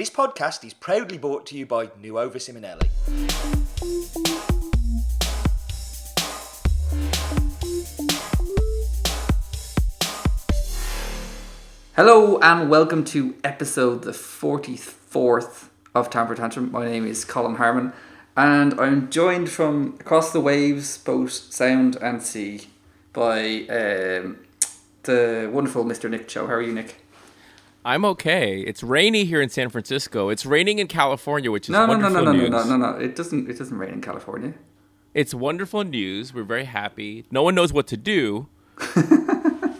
This podcast is proudly brought to you by Nuova Simonelli. Hello and welcome to episode the 44th of Tamper Tantrum. My name is Colin Harmon and I'm joined from across the waves, both sound and sea, by um, the wonderful Mr. Nick Cho. How are you, Nick? I'm okay. It's rainy here in San Francisco. It's raining in California, which is No, no, no, no, no, news. no, no, no, no. It doesn't. It doesn't rain in California. It's wonderful news. We're very happy. No one knows what to do. I,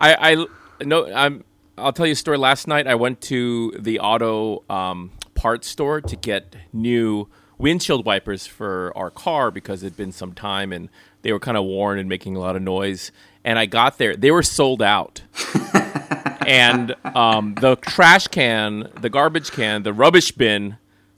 I no, I'm. I'll tell you a story. Last night, I went to the auto um, parts store to get new windshield wipers for our car because it'd been some time and they were kind of worn and making a lot of noise. And I got there; they were sold out. and um, the trash can, the garbage can, the rubbish bin,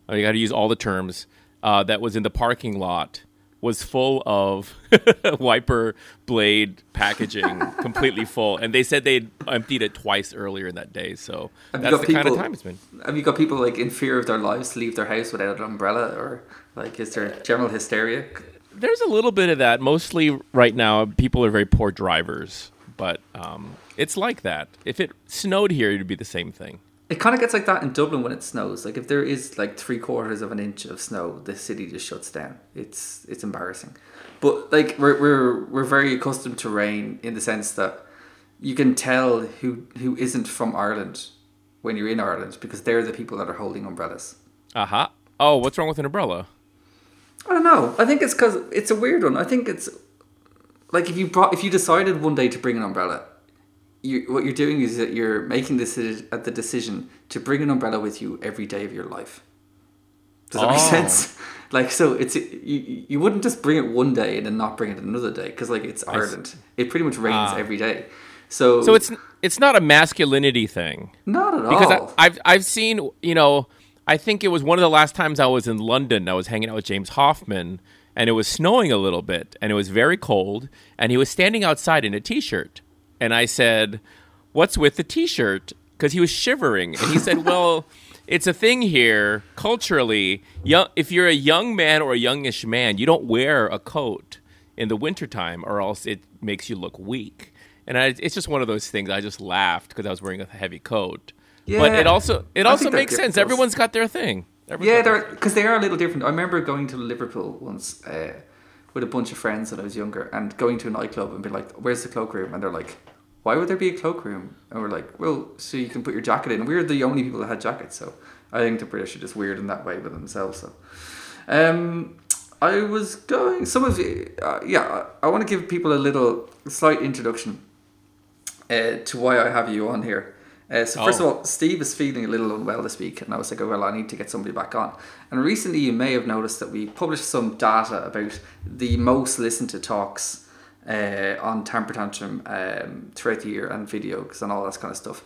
oh, you got to use all the terms, uh, that was in the parking lot was full of wiper blade packaging, completely full. And they said they'd emptied it twice earlier in that day. So Have that's the got kind of people- time it's been. Have you got people like in fear of their lives to leave their house without an umbrella, or like is there general hysteria? There's a little bit of that. Mostly right now, people are very poor drivers. But um, it's like that. If it snowed here, it'd be the same thing. It kind of gets like that in Dublin when it snows. Like if there is like three quarters of an inch of snow, the city just shuts down. It's it's embarrassing. But like we're we're we're very accustomed to rain in the sense that you can tell who who isn't from Ireland when you're in Ireland because they're the people that are holding umbrellas. Aha. Oh, what's wrong with an umbrella? I don't know. I think it's because it's a weird one. I think it's like if you brought if you decided one day to bring an umbrella, you what you're doing is that you're making this at the decision to bring an umbrella with you every day of your life. Does that make Oh. sense? Like so, it's you. You wouldn't just bring it one day and then not bring it another day because like it's Ireland. It pretty much rains Ah. every day. So So it's it's not a masculinity thing. not at because all. Because I've I've seen you know I think it was one of the last times I was in London. I was hanging out with James Hoffmann, and it was snowing a little bit, and it was very cold, and he was standing outside in a t-shirt, and I said, "What's with the t-shirt?" Because he was shivering, and he said, "Well." It's a thing here culturally. Young, if you're a young man or a youngish man, you don't wear a coat in the wintertime or else it makes you look weak. And I, it's just one of those things. I just laughed because I was wearing a heavy coat. Yeah. but it also it I also makes sense. Everyone's got their thing. Everyone's Yeah, they're because they are a little different. I remember going to Liverpool once uh, with a bunch of friends when I was younger, and going to a nightclub and be like, "Where's the cloakroom?" And they're like, "Why would there be a cloakroom?" And we're like, "Well, so you can put your jacket in." We were the only people that had jackets, so I think the British are just weird in that way with themselves. So, um, I was going. Some of you, uh, yeah, I, I want to give people a little slight introduction uh, to why I have you on here. Uh, so first Oh. of all, Steve is feeling a little unwell this week, and I was like, oh, well, I need to get somebody back on. And recently, you may have noticed that we published some data about the most listened to talks uh, on Tamper Tantrum um, throughout the year and videos and all that kind of stuff.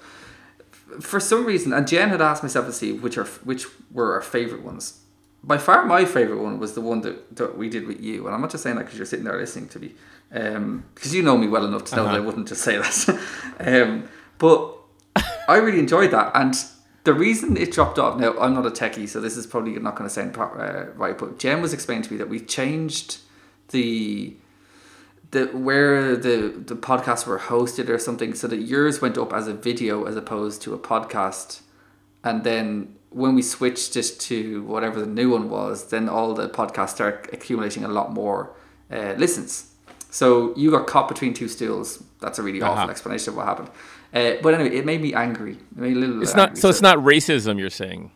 For some reason, and Jen had asked myself to see which are which were our favorite ones. By far, my favorite one was the one that, that we did with you, and I'm not just saying that because you're sitting there listening to me, because you know me well enough to know that I Uh-huh. wouldn't just say that. um, but I really enjoyed that, and the reason it dropped off. Now I'm not a techie, so this is probably not going to sound pro- uh, right. But Jen was explaining to me that we changed the the where the the podcasts were hosted or something, so that yours went up as a video as opposed to a podcast, and then when we switched it to whatever the new one was, then all the podcasts start accumulating a lot more uh, listens. So you got caught between two stools. That's a really awful Uh-huh. explanation of what happened. Uh, but anyway, it made me angry. It made me a little. It's not angry, so. It's not racism. You're saying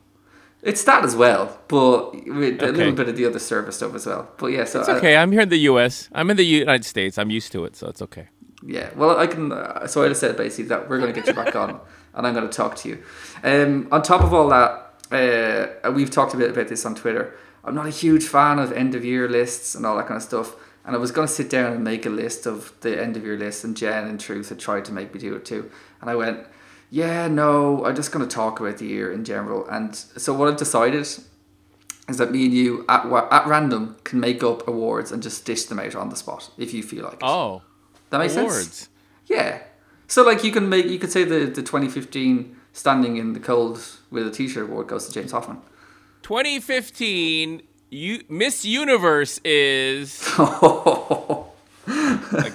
It's that as well, but with a little bit of the other service stuff as well. But yeah, so it's okay. I'm here in the U.S. I'm in the United States. I'm used to it, so it's okay. Yeah, well, I can. Uh, so I just said basically that we're going to get you back on, and I'm going to talk to you. Um, on top of all that, uh, we've talked a bit about this on Twitter. I'm not a huge fan of end of year lists and all that kind of stuff. And I was going to sit down and make a list of the end of year list, and Jen, in truth, had tried to make me do it too. And I went, yeah, no, I'm just going to talk about the year in general. And so what I've decided is that me and you at at random can make up awards and just dish them out on the spot if you feel like it. Oh, that makes sense. awards. Yeah. So like you can make you could say the the 2015 standing in the cold with a T-shirt award goes to James Hoffmann. 2015, you, Miss Universe is like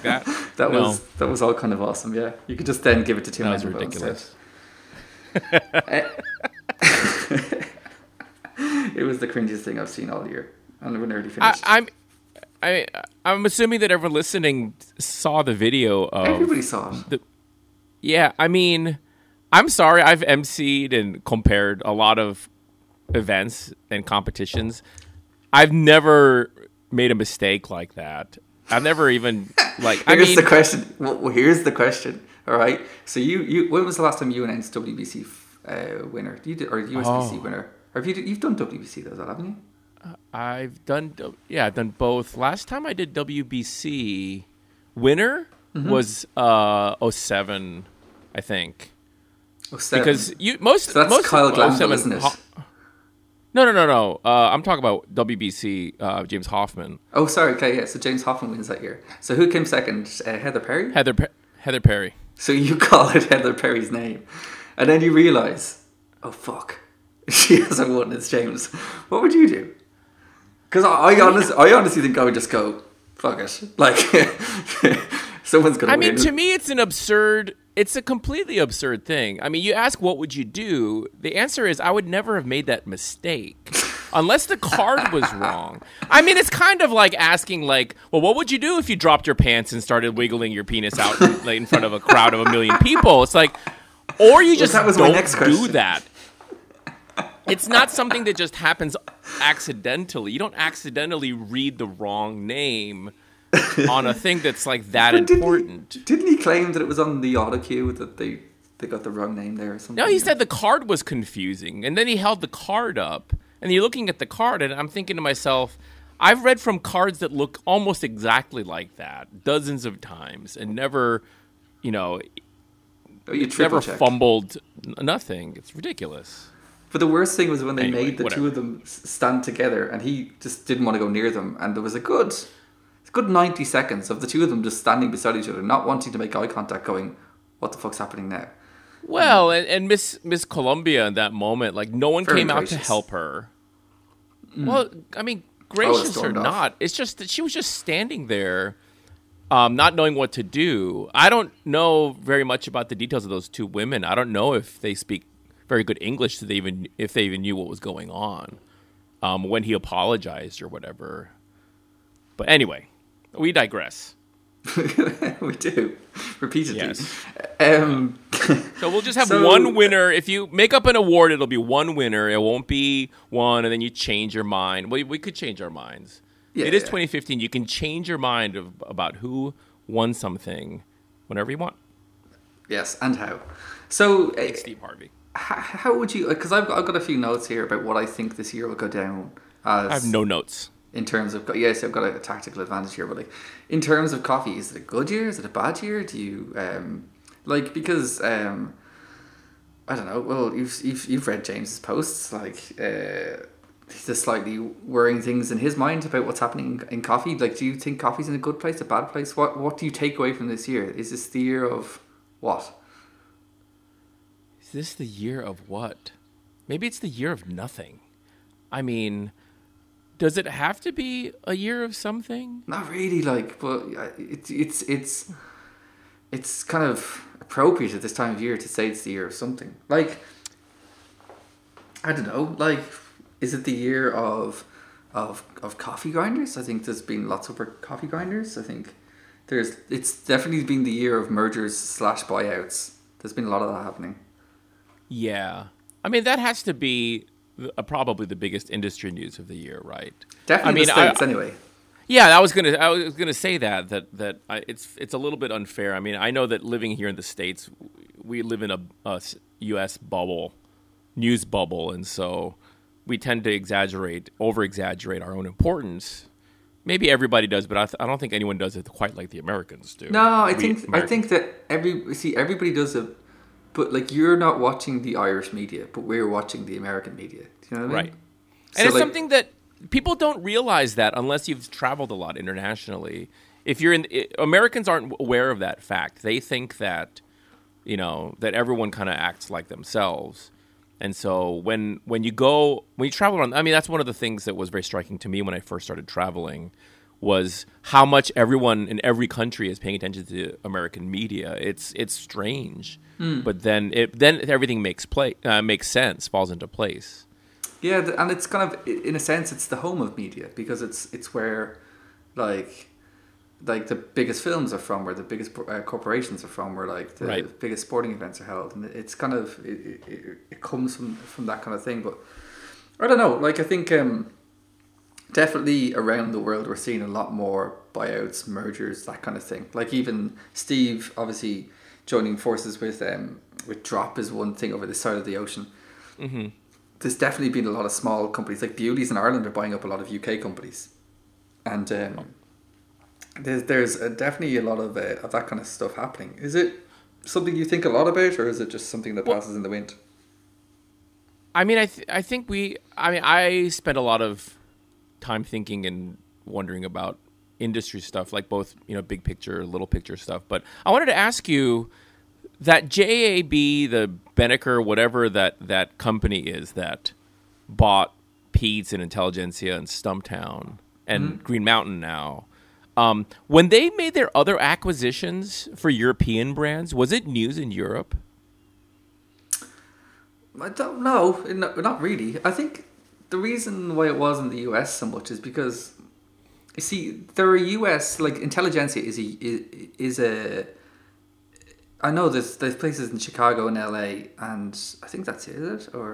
that. That No. was that was all kind of awesome. Yeah, you could just then give it to Tim That was ridiculous. It was the cringiest thing I've seen all year, and we're nearly I, finished. I'm, I, I'm assuming that everyone listening saw the video of. Everybody saw it. Yeah, I mean, I'm sorry. I've emceed and compared a lot of events and competitions. I've never made a mistake like that. I've never even like. I Here's mean, the question. Well, here's the question. All right. So you, you, when was the last time you announced WBC uh, winner? You did, or USBC Oh. winner? Or have you? You've done WBC though, haven't you? I've done yeah, I've done both. Last time I did WBC, winner Mm-hmm. was uh 07, I think. Oh, seven. Because you most so that's most Kyle Glanville, isn't it? Ho- no, no, no, no. Uh, I'm talking about WBC. Uh, James Hoffmann, Oh, sorry. Okay, yeah. So James Hoffmann wins that year. So who came second? Uh, Heather Perry. Heather Pe- Heather Perry. So you call it Heather Perry's name, and then you realize, oh fuck, she hasn't won. It's James. What would you do? Because I, I honestly, I honestly think I would just go, fuck it. Like someone's gonna I mean, win. to me, it's an absurd. It's a completely absurd thing. I mean, you ask, what would you do? The answer is, I would never have made that mistake, unless the card was wrong. I mean, it's kind of like asking, like, well, what would you do if you dropped your pants and started wiggling your penis out like, in front of a crowd of a million people? It's like, or you just was don't do question. that. It's not something that just happens accidentally. You don't accidentally read the wrong name on a thing that's like that But didn't important. He, didn't he claim that it was on the auto cue that they they got the wrong name there or something? No, he said the card was confusing, and then he held the card up, and you're looking at the card, and I'm thinking to myself, I've read from cards that look almost exactly like that dozens of times, and never, you know, Oh, you never checked. fumbled nothing. It's ridiculous. But the worst thing was when they Anyway, made the whatever. two of them stand together, and he just didn't want to go near them, and there was a good, good ninety seconds of the two of them just standing beside each other, not wanting to make eye contact, going, "What the fuck's happening now?" Well, and, and Miss Miss Colombia in that moment, like no one came out to. Mm. help her. Well, I mean, gracious or stormed off. not, it's just that she was just standing there, um, not knowing what to do. I don't know very much about the details of those two women. I don't know if they speak very good English, so they even if they even knew what was going on um, when he apologized or whatever. But anyway, we digress. we do repeatedly. Yes. Um, So we'll just have So- one winner. If you make up an award, it'll be one winner. It won't be one, and then you change your mind. We, we could change our minds. Yeah, it is yeah. 2015. You can change your mind of, about who won something whenever you want. yes, and how? So, uh, Steve Harvey. h- how would you? Because I've got, I've got a few notes here about what I think this year will go down. As I have no notes. In terms of yes, I've got a, tactical advantage here, but like in terms of coffee, is it a good year? Is it a bad year? Do you um like because um I don't know. Well, you've you've, you've read James's posts like uh there's slightly worrying things in his mind about what's happening in coffee. Like, do you think coffee's in a good place, a bad place? What what do you take away from this year? Is this the year of what? Is this the year of what? Maybe it's the year of nothing. I mean, does it have to be a year of something? Not really, like, but uh, it's it's it's it's kind of appropriate at this time of year to say it's the year of something. Like, I don't know, like, is it the year of of of coffee grinders? I think there's been lots of coffee grinders. I think there's it's definitely been the year of mergers slash buyouts. There's been a lot of that happening. Yeah. I mean, that has to be uh, probably the biggest industry news of the year, right? Definitely I mean, the I- states anyway. Yeah, I was gonna I was gonna say that that that I, it's it's a little bit unfair. I mean, I know that living here in the states, we live in a U.S. bubble, news bubble, and so we tend to exaggerate, over exaggerate our own importance. Maybe everybody does, but I, th- I don't think anyone does it quite like the Americans do. No, I We think I think that every see everybody does it, but like you're not watching the Irish media, but we're watching the American media. Do you know what I mean? Right. So, and it's like- something that people don't realize that unless you've traveled a lot internationally. If you're in, i Americans aren't aware of that fact. They think that you know, that everyone kind of acts like themselves. And so when when you go when you travel around, I mean, that's one of the things that was very striking to me when I first started traveling was how much everyone in every country is paying attention to American media. It's it's strange, but then it then everything makes play uh, makes sense, falls into place. Yeah, and it's kind of in a sense it's the home of media because it's it's where like like the biggest films are from, where the biggest uh, corporations are from, where like the Right. biggest sporting events are held, and it's kind of it, it, it comes from from that kind of thing. But I don't know, like I think um, definitely around the world we're seeing a lot more buyouts, mergers, that kind of thing. Like even Steve, obviously joining forces with um with Drop is one thing over the side of the ocean. There's definitely been a lot of small companies like Bewley's in Ireland are buying up a lot of UK companies, and um, there's there's uh definitely a lot of uh, of that kind of stuff happening. Is it something you think a lot about, or is it just something that passes in the wind? I mean, I th- I think we. I mean, I spent a lot of time thinking and wondering about industry stuff, like both you know big picture, little picture stuff. But I wanted to ask you that JAB, the Benckiser, whatever that that company is that bought Peet's and Intelligentsia and Stumptown and Green Mountain now. Um, when they made their other acquisitions for European brands, was it news in Europe? I don't know. No, not really. I think the reason why it was in the US so much is because you see there are US like Intelligentsia is a is, is a I know there's there's places in Chicago and LA and I think that's it, is it or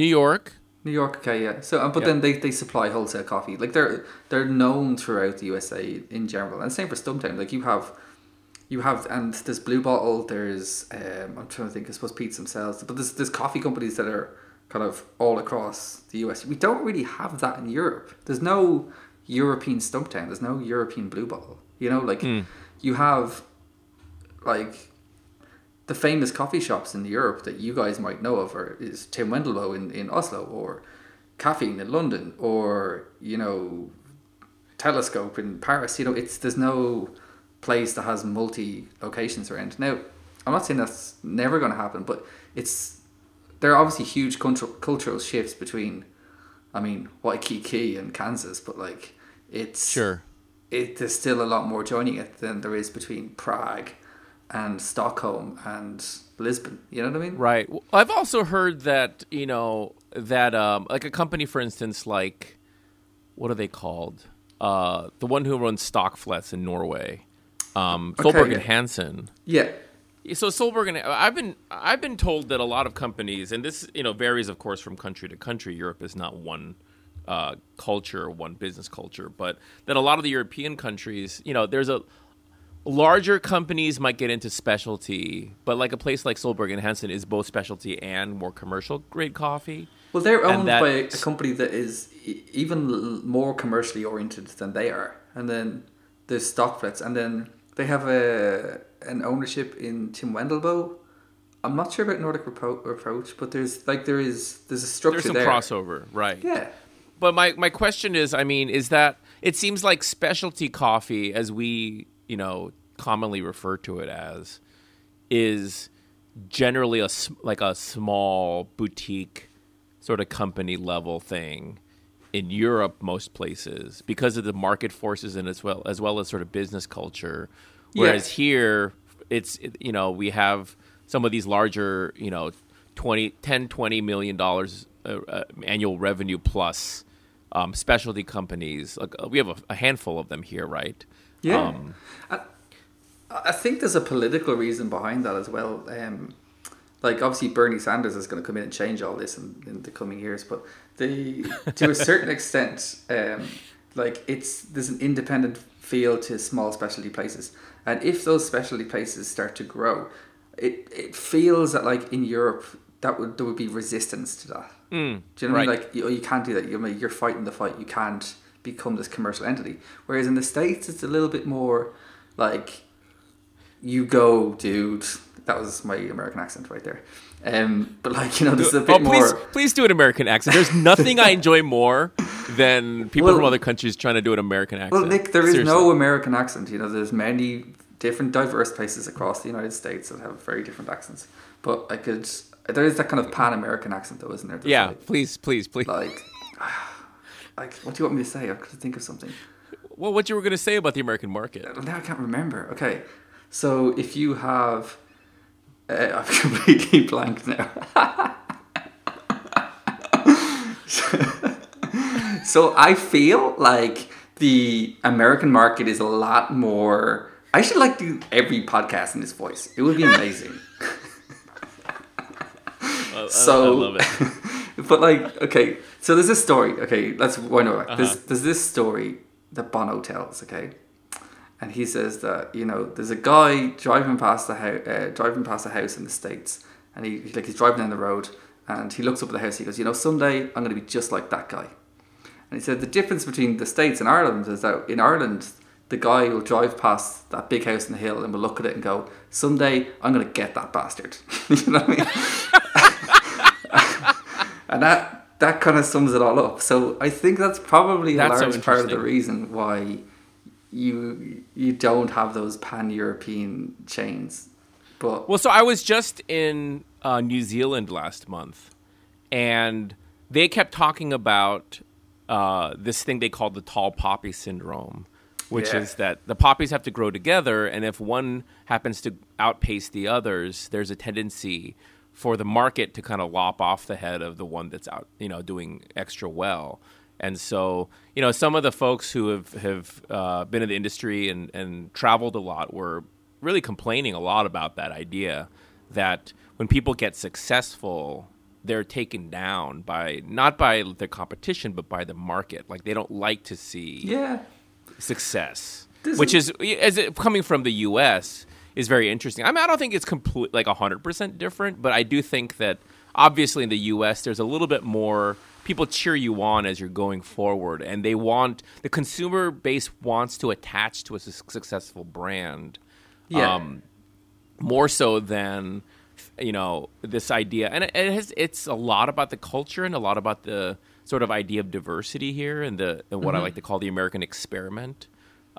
New York. New York, okay, yeah. So, uh, but Yeah. then they, they supply wholesale coffee. Like they're they're known throughout the USA in general, and same for Stumptown. Like you have, you have, and there's Blue Bottle. There's um, I'm trying to think. I suppose Peet's themselves, but there's there's coffee companies that are kind of all across the US. We don't really have that in Europe. There's no European Stumptown. There's no European Blue Bottle. You know, like hmm. you have like the famous coffee shops in Europe that you guys might know of are is Tim Wendelboe in, in Oslo or Kaffeine in London or you know Telescope in Paris. You know, it's there's no place that has multi locations around. Now, I'm not saying that's never going to happen, but it's there are obviously huge cultural cultural shifts between, I mean, Waikiki and Kansas, but like it's Sure. it there's still a lot more joining it than there is between Prague and Stockholm and Lisbon. You know what I mean? Right. I've also heard that you know that um, like a company, for instance, like what are they called? Uh, the one who runs Stockfleths in Norway, um, Okay, Solberg yeah. and Hansen. Yeah. So Solberg and I've been I've been told that a lot of companies, and this you know varies of course from country to country. Europe is not one uh, culture, one business culture, but that a lot of the European countries, you know, there's a larger companies might get into specialty, but like a place like Solberg and Hansen is both specialty and more commercial grade coffee. Well, they're owned by a company that is even more commercially oriented than they are, and then there's Stockfleths, and then they have a an ownership in Tim Wendelboe. I'm not sure about Nordic Repro- Approach, but there's like there is there's a structure There's some there. crossover, right? Yeah. But my, my question is, I mean, is that it seems like specialty coffee, as we you know commonly refer to it as, is generally a like a small boutique sort of company level thing in Europe most places because of the market forces and as well as well as sort of business culture whereas Yeah. here it's you know we have some of these larger you know 20 10 20 million dollars uh, uh, annual revenue plus um, specialty companies like uh, we have a, a handful of them here right Yeah. um, I, I think there's a political reason behind that as well. Um, like obviously Bernie Sanders is going to come in and change all this in, in the coming years, but the to a certain extent, um, like it's there's an independent feel to small specialty places, and if those specialty places start to grow, it it feels that like in Europe that would there would be resistance to that. Mm, Do you know what I mean? Like you, you can't do that. You're you're fighting the fight. You can't become this commercial entity. Whereas in the states, it's a little bit more like you go, dude. That was my American accent right there. Um, but like you know, there's a bit oh, please, more. please do an American accent. There's nothing I enjoy more than people Well- from other countries trying to do an American accent. Well, Nick, there is Seriously. no American accent. You know, there's many different diverse places across the United States that have very different accents. But I could there is that kind of pan American accent though, isn't there? There's Yeah, Like, please, please, please. like, like what do you want me to say? I could think of something. well, what you were going to say about the American market? Now I can't remember. Okay, so if you have, I've completely blank now. so I feel like the American market is a lot more. I should like do every podcast in this voice. It would be amazing. so I love it. but like, okay, so there's this story. Okay, let's wind it back. Uh-huh. There's there's this story that Bono tells. Okay, and he says that you know there's a guy driving past the house, uh, driving past a house in the states, and he like he's driving down the road, and he looks up at the house. He goes, you know, someday I'm going to be just like that guy. And he said the difference between the states and Ireland is that in Ireland. The guy will drive past that big house in the hill and will look at it and go, "Someday I'm gonna get that bastard." you know what I mean? and that that kind of sums it all up. So I think that's probably a That's so large part of the reason why you you don't have those pan European chains. But Well, so I was just in uh, New Zealand last month, and they kept talking about uh, this thing they called the tall poppy syndrome, which Yeah. is that the poppies have to grow together, and if one happens to outpace the others, there's a tendency for the market to kind of lop off the head of the one that's out, you know, doing extra well. And so, you know, some of the folks who have have uh, been in the industry and and traveled a lot were really complaining a lot about that idea that when people get successful, they're taken down by not by the competition but by the market. Like they don't like to see yeah, success, This which is as it, coming from the U.S. is very interesting. I mean, I don't think it's complete like hundred percent different, but I do think that obviously in the U.S. there's a little bit more. People cheer you on as you're going forward, and they want the consumer base wants to attach to a su- successful brand yeah. um, more so than you know this idea and it, it has it's a lot about the culture and a lot about the sort of idea of diversity here and the and what i like to call the american experiment.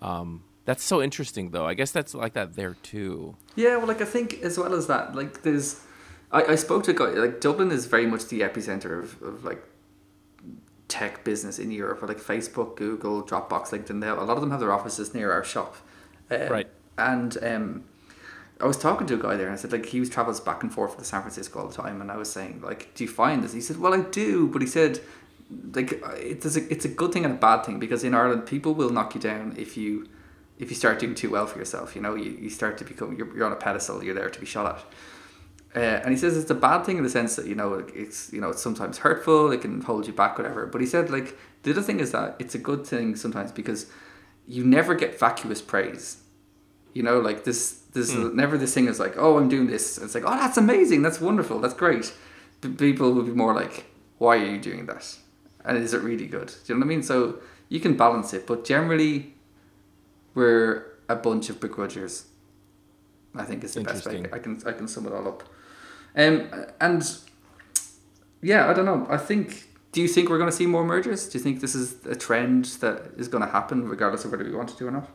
Um, that's so interesting though. I guess that's like that there too. Yeah, well, like I think as well as that, like there's, I, I spoke to a guy like Dublin is very much the epicenter of, of like tech business in Europe, or like Facebook, Google, Dropbox, LinkedIn. They have, a lot of them have their offices near our shop, Um, Right. And um, I was talking to a guy there, and I said like he was travels back and forth to San Francisco all the time, and I was saying like, do you find this? He said, well, I do, but he said. Like it's a, it's a good thing and a bad thing because in Ireland people will knock you down if you if you start doing too well for yourself, you know, you, you start to become, you're, you're on a pedestal, you're there to be shot at. Uh, and he says it's a bad thing in the sense that, you know, it's, you know, it's sometimes hurtful, it can hold you back, whatever. But he said, like, the other thing is that it's a good thing sometimes because you never get vacuous praise. You know, like this, this never this thing is like, oh, I'm doing this. It's like, oh, that's amazing, that's wonderful, that's great. But people will be more like, why are you doing that? And is it really good? Do you know what I mean? So you can balance it, but generally, we're a bunch of begrudgers. I think is the best way I can I can sum it all up. Um, and yeah, I don't know. I think. Do you think we're going to see more mergers? Do you think this is a trend that is going to happen, regardless of whether we want to do or not?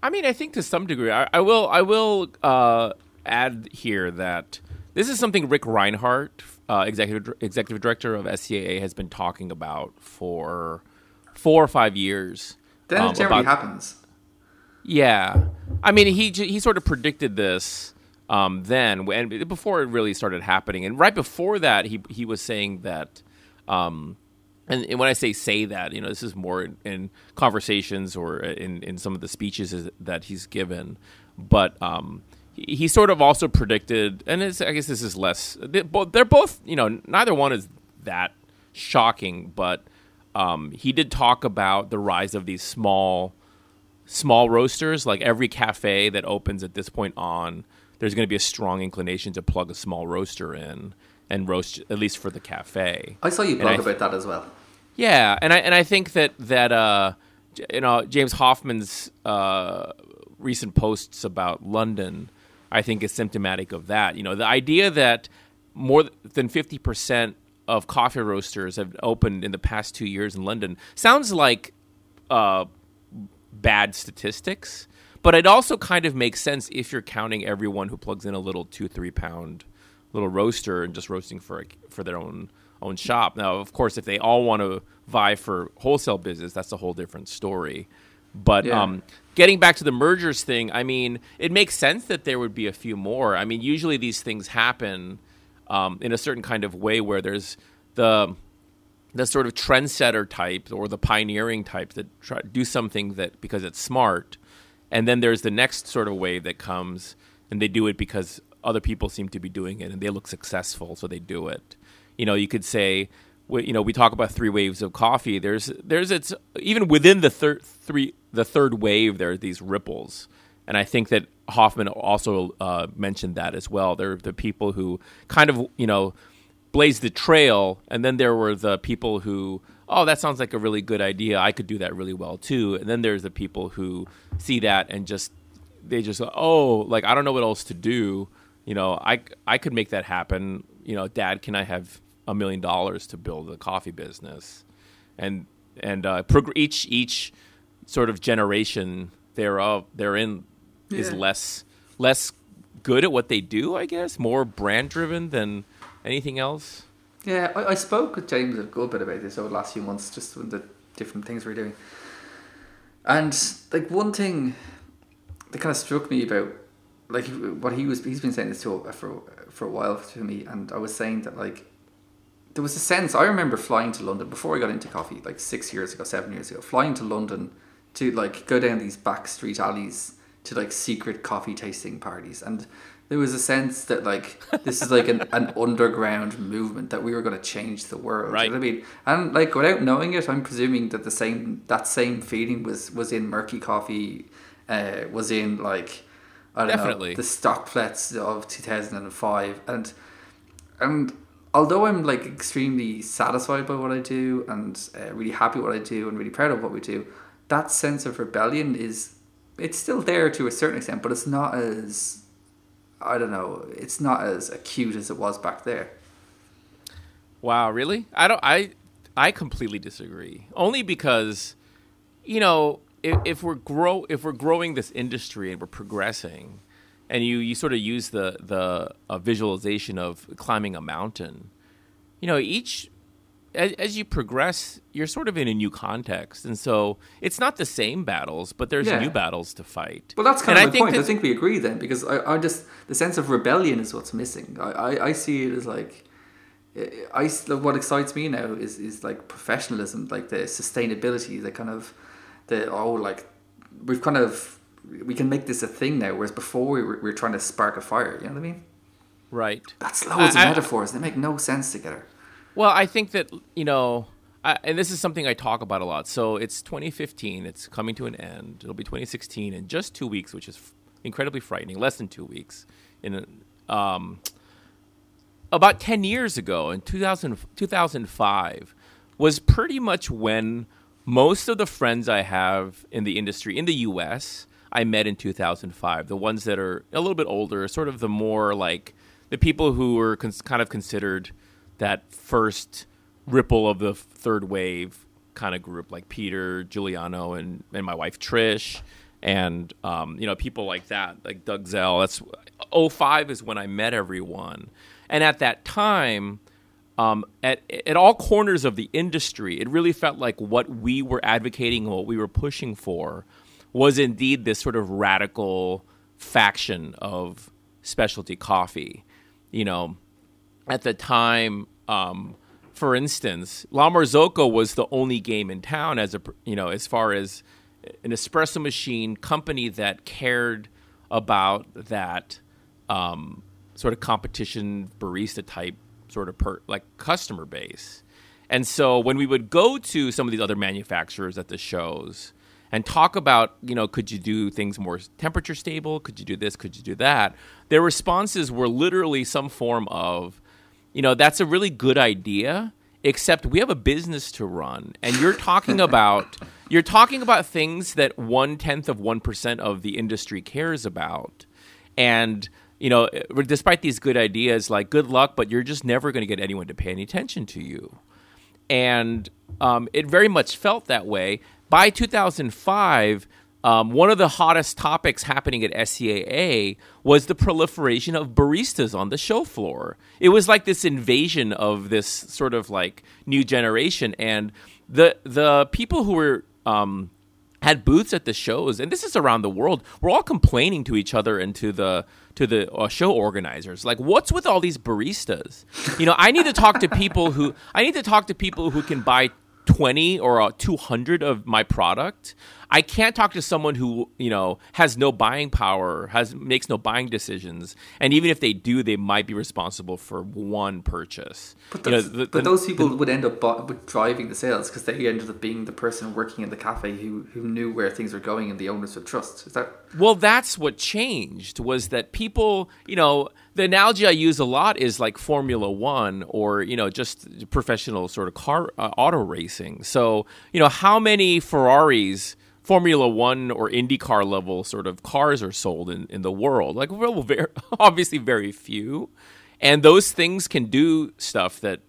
I mean, I think to some degree, I, I will. I will uh, add here that this is something Ric Rhinehart, uh, executive executive director of SCAA, has been talking about for four or five years. Then um, it generally about- happens. Yeah, I mean, he he sort of predicted this um, then, and before it really started happening, and right before that, he he was saying that. Um, and, and when I say say that, you know, this is more in, in conversations or in, in some of the speeches that he's given. But um, he, he sort of also predicted, and I guess this is less. They, they're both, you know, neither one is that shocking. But um, he did talk about the rise of these small small roasters. Like every cafe that opens at this point on, there's going to be a strong inclination to plug a small roaster in and roast at least for the cafe. I saw you blog I- about that as well. Yeah, and I and I think that that uh, you know James Hoffmann's uh, recent posts about London, I think is symptomatic of that. You know, the idea that more than fifty percent of coffee roasters have opened in the past two years in London sounds like uh, bad statistics, But it also kind of makes sense if you're counting everyone who plugs in a little two, three pound little roaster and just roasting for a, for their own own shop. Now, of course, if they all want to vie for wholesale business, that's a whole different story. But Yeah. um, getting back to the mergers thing, I mean, it makes sense that there would be a few more. I mean, usually these things happen um, in a certain kind of way where there's the the sort of trendsetter type or the pioneering type that try do something that because it's smart, and then there's the next sort of wave that comes and they do it because other people seem to be doing it and they look successful, so they do it. You know, you could say, you know, we talk about three waves of coffee. There's there's it's even within the third three the third wave there are these ripples, and I think that Hoffmann also uh, mentioned that as well. There are the people who kind of you know blazed the trail, and then there were the people who, oh, that sounds like a really good idea. I could do that really well too. And then there's the people who see that and just they just oh, like I don't know what else to do. You know, I I could make that happen. You know, Dad, can I have a million dollars to build a coffee business? And and uh, prog- each each sort of generation thereof therein is less less good at what they do. I guess more brand driven than anything else. Yeah, I, I spoke with James a good bit about this over the last few months, just with the different things we're doing. And like one thing that kind of struck me about like what he was he's been saying this to uh, for for a while to me, and I was saying that like there was a sense I remember flying to London before I got into coffee, like six years ago, seven years ago, flying to London to like go down these back street alleys to like secret coffee tasting parties and there was a sense that like this is like an, an underground movement that we were going to change the world Right. you know I mean and like without knowing it I'm presuming that the same that same feeling was was in murky coffee uh, was in like I don't Definitely. know the Stockfleths of 2005 and and although I'm like extremely satisfied by what I do and uh, really happy what I do and really proud of what we do, that sense of rebellion is it's still there to a certain extent, but it's not as I don't know, it's not as acute as it was back there. Wow, really? I don't. I I completely disagree. Only because, you know, if, if we're grow if we're growing this industry and we're progressing, and you you sort of use the the visualization of climbing a mountain, you know, each as, as you progress, you're sort of in a new context, and so it's not the same battles, but there's Yeah. new battles to fight. Well, that's kind And of I my point. I think we agree then because I, I just the sense of rebellion is what's missing. I, I, I see it as like. I what excites me now is is like professionalism, like the sustainability, the kind of the oh like we've kind of we can make this a thing now, whereas before we were, we were trying to spark a fire. You know what I mean? right. That's loads uh, I- I- of metaphors. They make no sense together. Well, I think that you know, I, and this is something I talk about a lot. So it's 2015; it's coming to an end. It'll be 2016 in just two weeks, which is f- incredibly frightening. Less than two weeks. In um, about 10 years ago, in 2000, 2005, was pretty much when most of the friends I have in the industry in the U.S. I met in 2005. The ones that are a little bit older, sort of the more like the people who were cons- kind of considered that first ripple of the third wave kind of group, like Peter, Giuliano, and, and my wife Trish, and um, you know people like that, like Doug Zell. That's 05 is when I met everyone, and at that time, um, at at all corners of the industry, it really felt like what we were advocating what we were pushing for was indeed this sort of radical faction of specialty coffee. You know, at the time, um, for instance, La Marzocco was the only game in town as a you know as far as an espresso machine company that cared about that um, sort of competition barista type sort of per, like customer base. And so when we would go to some of these other manufacturers at the shows and talk about, you know, could you do things more temperature stable? Could you do this? Could you do that? Their responses were literally some form of, you know, that's a really good idea, except we have a business to run, and you're talking about you're talking about things that one tenth of one percent of the industry cares about, and you know, despite these good ideas, like good luck, but you're just never going to get anyone to pay any attention to you and um, it very much felt that way. By 2005, um, one of the hottest topics happening at SCAA was the proliferation of baristas on the show floor. It was like this invasion of this sort of like new generation, and the the people who were um, had booths at the shows, and this is around the world. We're all complaining to each other and to the to the uh, show organizers, like, what's with all these baristas? You know, I need to talk to people who I need to talk to people who can buy 20 or uh, 200 of my product i can't talk to someone who you know has no buying power has makes no buying decisions and even if they do they might be responsible for one purchase But, You know, those- the- but the- those people would end up bu- driving the sales because they ended up being the person working in the cafe who, who knew where things were going and the owners would trust. Is that Well, that's what changed was that people, you know, the analogy I use a lot is like Formula One or, you know, just professional sort of car uh, auto racing. So, you know, how many Ferraris, Formula One or IndyCar level sort of cars are sold in, in the world? Like, well, very, obviously very few. And those things can do stuff that,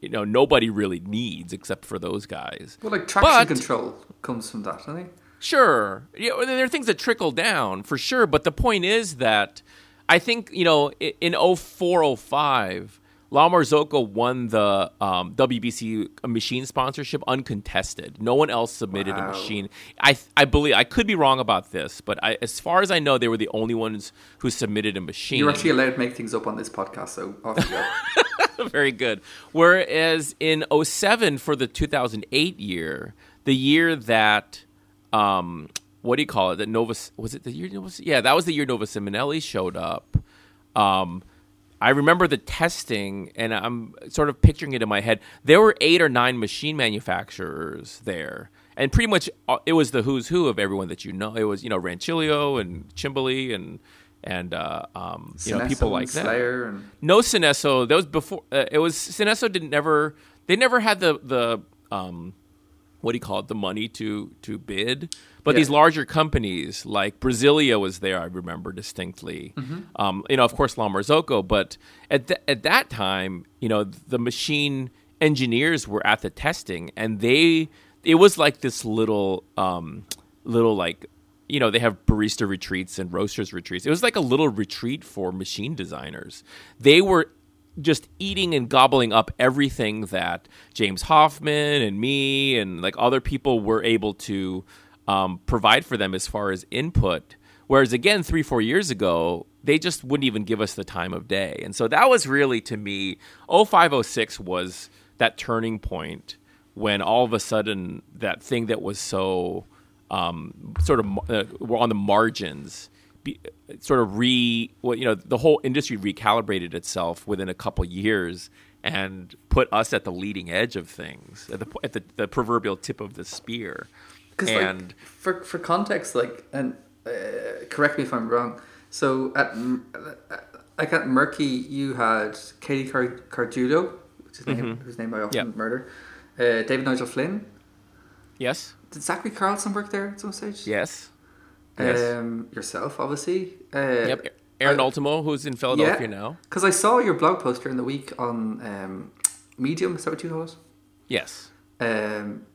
you know, nobody really needs except for those guys. well, like traction But- control comes from that, I think. Sure. You know, there are things that trickle down for sure, but the point is that I think, you know, in 0405, La Marzocco won the um, WBC machine sponsorship uncontested. No one else submitted Wow. a machine. I I believe I could be wrong about this, but I, as far as I know, they were the only ones who submitted a machine. You're actually allowed to make things up on this podcast, so off you go. Very good. Whereas in 07 for the 2008 year, the year that um what do you call it? That Nova was it the year Nova Yeah, that was the year Nova Simonelli showed up. Um I remember the testing and I'm sort of picturing it in my head. There were 8 or 9 machine manufacturers there. And pretty much uh, it was the who's who of everyone that you know. It was, you know, Rancilio and Cimbali and and uh, um, you know people like that and no Synesso. That was before. Uh, it was Synesso didn't never. They never had the the um, what do you call it? The money to to bid. But Yeah. these larger companies like Brasilia was there. I remember distinctly. Um, you know, of course, La Marzocco. But at th- at that time, you know, the machine engineers were at the testing, and they it was like this little um, little like you know they have barista retreats and roasters retreats it was like a little retreat for machine designers they were just eating and gobbling up everything that james hoffmann and me and like other people were able to um, provide for them as far as input. Whereas again three four years ago they just wouldn't even give us the time of day. And so that was really to me 0506 was that turning point when all of a sudden that thing that was so um, sort of uh, on the margins, be, sort of re well, you know, the whole industry recalibrated itself within a couple years and put us at the leading edge of things, at the at the, the proverbial tip of the spear. Because And like for for context, like and uh, correct me if I'm wrong. So at like at Murky, you had Katie Car- Carguilo, which is name, whose name I often Mm-hmm. Yep. murder. Uh, David Nigel Flynn. yes, Did Zachary Carlson work there at some stage? yes, yes. Um, yourself, obviously. Uh, yep. Aaron I- Ultimo, who's in Philadelphia now. Because I saw your blog post during the week on um, Medium. Is that what you call it? Yes. Um,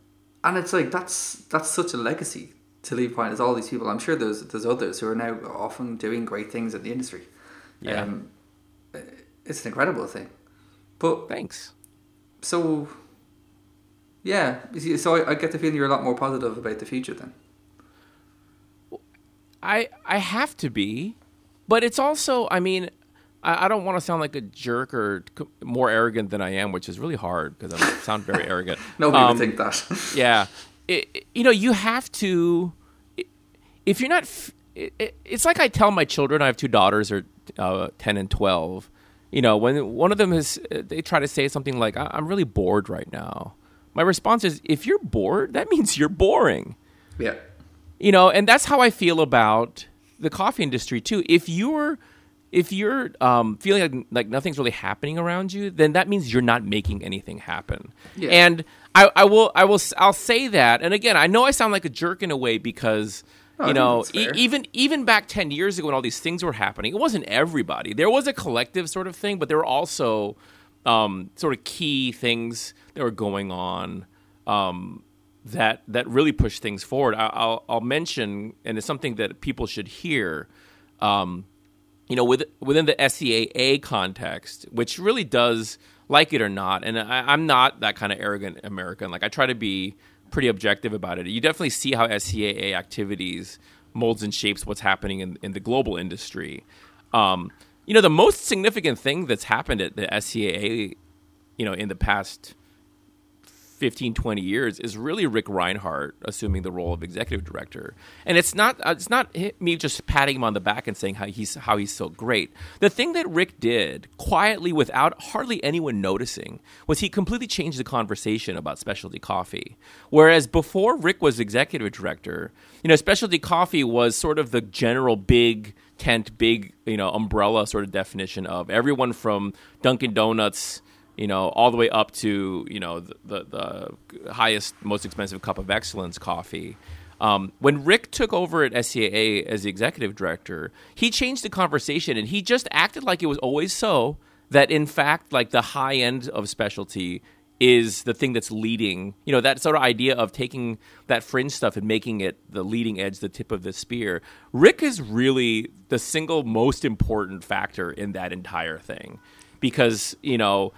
and it's like that's that's such a legacy to leave behind. As all these people, I'm sure there's there's others who are now often doing great things in the industry. Yeah. Um, it's an incredible thing. But Thanks. so, yeah. So I, I get the feeling you're a lot more positive about the future then. I I have to be, but it's also I mean I, I don't want to sound like a jerk or c- more arrogant than I am, which is really hard because I sound very arrogant. Nobody Um, would think that. yeah, it, it- you know you have to if you're not. f- It, it, it's like I tell my children. I have two daughters, are uh, ten and twelve. You know, when one of them is, they try to say something like, I- "I'm really bored right now." My response is, "If you're bored, that means you're boring." yeah. You know and that's how i feel about the coffee industry too. If you're if you're um, feeling like, like nothing's really happening around you then that means you're not making anything happen. Yeah. and I, I will i will I'll say that and again i know i sound like a jerk in a way because you know e- even even back 10 years ago when all these things were happening it wasn't everybody. There was a collective sort of thing but there were also um, sort of key things that were going on um, that that really push things forward. I, I'll I'll mention, and it's something that people should hear. Um, you know, with, within the SCAA context, which really does like it or not, and I, I'm not that kind of arrogant American. Like I try to be pretty objective about it. You definitely see how SCAA activities molds and shapes what's happening in, in the global industry. Um, you know, the most significant thing that's happened at the SCAA, you know, in the past 15 20 years is really Ric Rhinehart assuming the role of executive director. And it's not uh, it's not me just patting him on the back and saying how he's how he's so great. The thing that Ric did quietly without hardly anyone noticing was he completely changed the conversation about specialty coffee. Whereas before Ric was executive director you know specialty coffee was sort of the general big tent big you know umbrella sort of definition of everyone from Dunkin Donuts you know, all the way up to you know the the, the highest, most expensive cup of excellence coffee. Um, when Ric took over at SCAA as the executive director, he changed the conversation and he just acted like it was always so. That in fact, like the high end of specialty is the thing that's leading. You know, that sort of idea of taking that fringe stuff and making it the leading edge, the tip of the spear. Ric is really the single most important factor in that entire thing because you know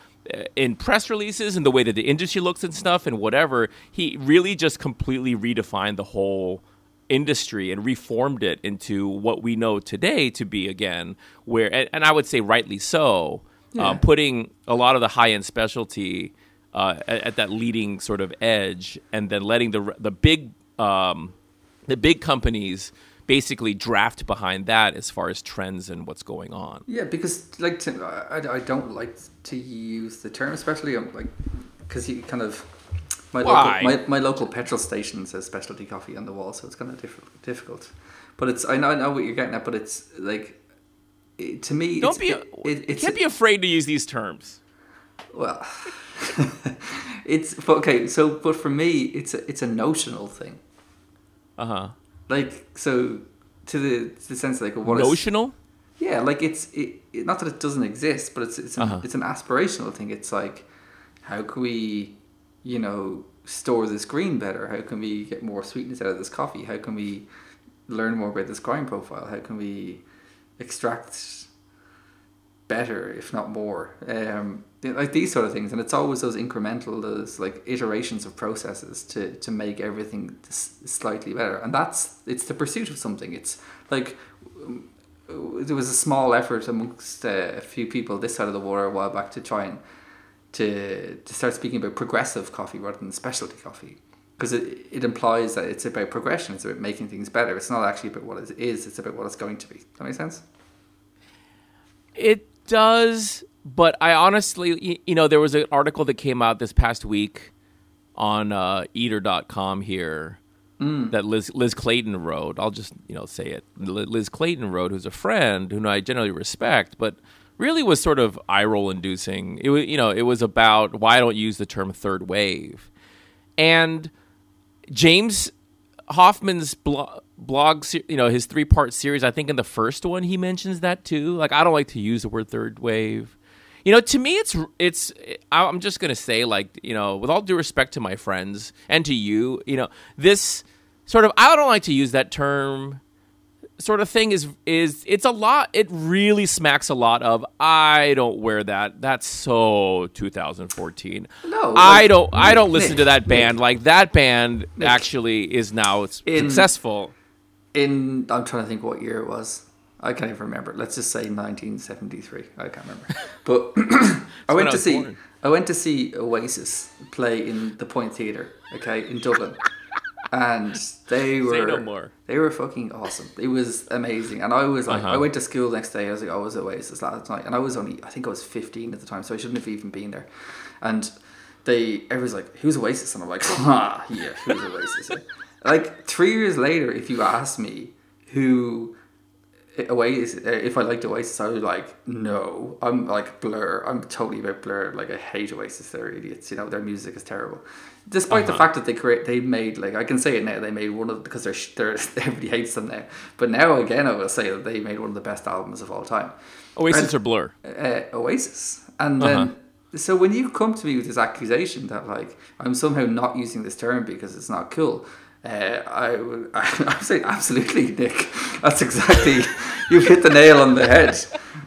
in press releases and the way that the industry looks and stuff and whatever, he really just completely redefined the whole industry and reformed it into what we know today to be again where and, and I would say rightly so, yeah. um, putting a lot of the high end specialty uh, at, at, that leading sort of edge, and then letting the the big um, the big companies basically draft behind that as far as trends and what's going on. Yeah, because like to, I, I don't like to use the term, especially um, like because you kind of my Why? local my, my local petrol station says specialty coffee on the wall, so it's kind of diff- difficult. But it's I know I know what you're getting at, but it's like it, to me, don't be it, it, you can't be afraid to use these terms. Well, it's okay. So, but for me, it's a it's a notional thing. Uh huh like so to the to the sense like what notional. Yeah, like it's it, it, not that it doesn't exist, but it's it's an, uh-huh. it's an aspirational thing. It's like how can we, you know, store this green better? How can we get more sweetness out of this coffee? How can we learn more about this grind profile? How can we extract better, if not more? Um, like these sort of things and it's always those incremental those like iterations of processes to to make everything slightly better. And that's it's the pursuit of something. It's like there was a small effort amongst uh, a few people this side of the water a while back to try and to to start speaking about progressive coffee rather than specialty coffee. Because it, it implies that it's about progression it's about making things better. It's not actually about what it is it's about what it's going to be. That makes sense? It does but I honestly, you know, there was an article that came out this past week on uh, eater.com here mm. that Liz, Liz Clayton wrote. I'll just, you know, say it. Liz Clayton wrote, who's a friend who I generally respect, but really was sort of eye roll inducing. It was, you know, it was about why I don't use the term third wave. And James Hoffmann's blog, blog, you know, his three part series, I think in the first one he mentions that too. Like, I don't like to use the word third wave. You know, to me, it's it's. I'm just gonna say, like, you know, with all due respect to my friends and to you, you know, this sort of I don't like to use that term sort of thing is is it's a lot it really smacks a lot of i don't wear that. That's so 2014 no like, i don't Nick, i don't listen Nick, to that band. Nick, like that band actually is now in, successful. in i'm trying to think what year it was I can't even remember. Let's just say 1973. I can't remember. But I went to see born. I went to see Oasis play in the Point Theatre, okay, in Dublin. and they were no they were fucking awesome. It was amazing. And I was like uh-huh. I went to school next day. I was like I was at Oasis last night and I was only I think I was 15 at the time, so I shouldn't have even been there. And they everyone's like, "Who's Oasis?" And I'm like, "Ah, yeah, who's Oasis?" like 3 years later if you ask me who Oasis, if I liked Oasis, I was like, no, I'm like Blur. I'm totally about Blur. Like I hate Oasis. They're idiots. You know, their music is terrible. Despite uh-huh. the fact that they create, they made like I can say it now. They made one of because they're they're everybody hates them now. But now again, I will say that they made one of the best albums of all time. Oasis and, or Blur? Uh, Oasis, and then uh-huh. so when you come to me with this accusation that like I'm somehow not using this term because it's not cool, uh, I would I'm saying absolutely, Nick. That's exactly you've hit the nail on the head.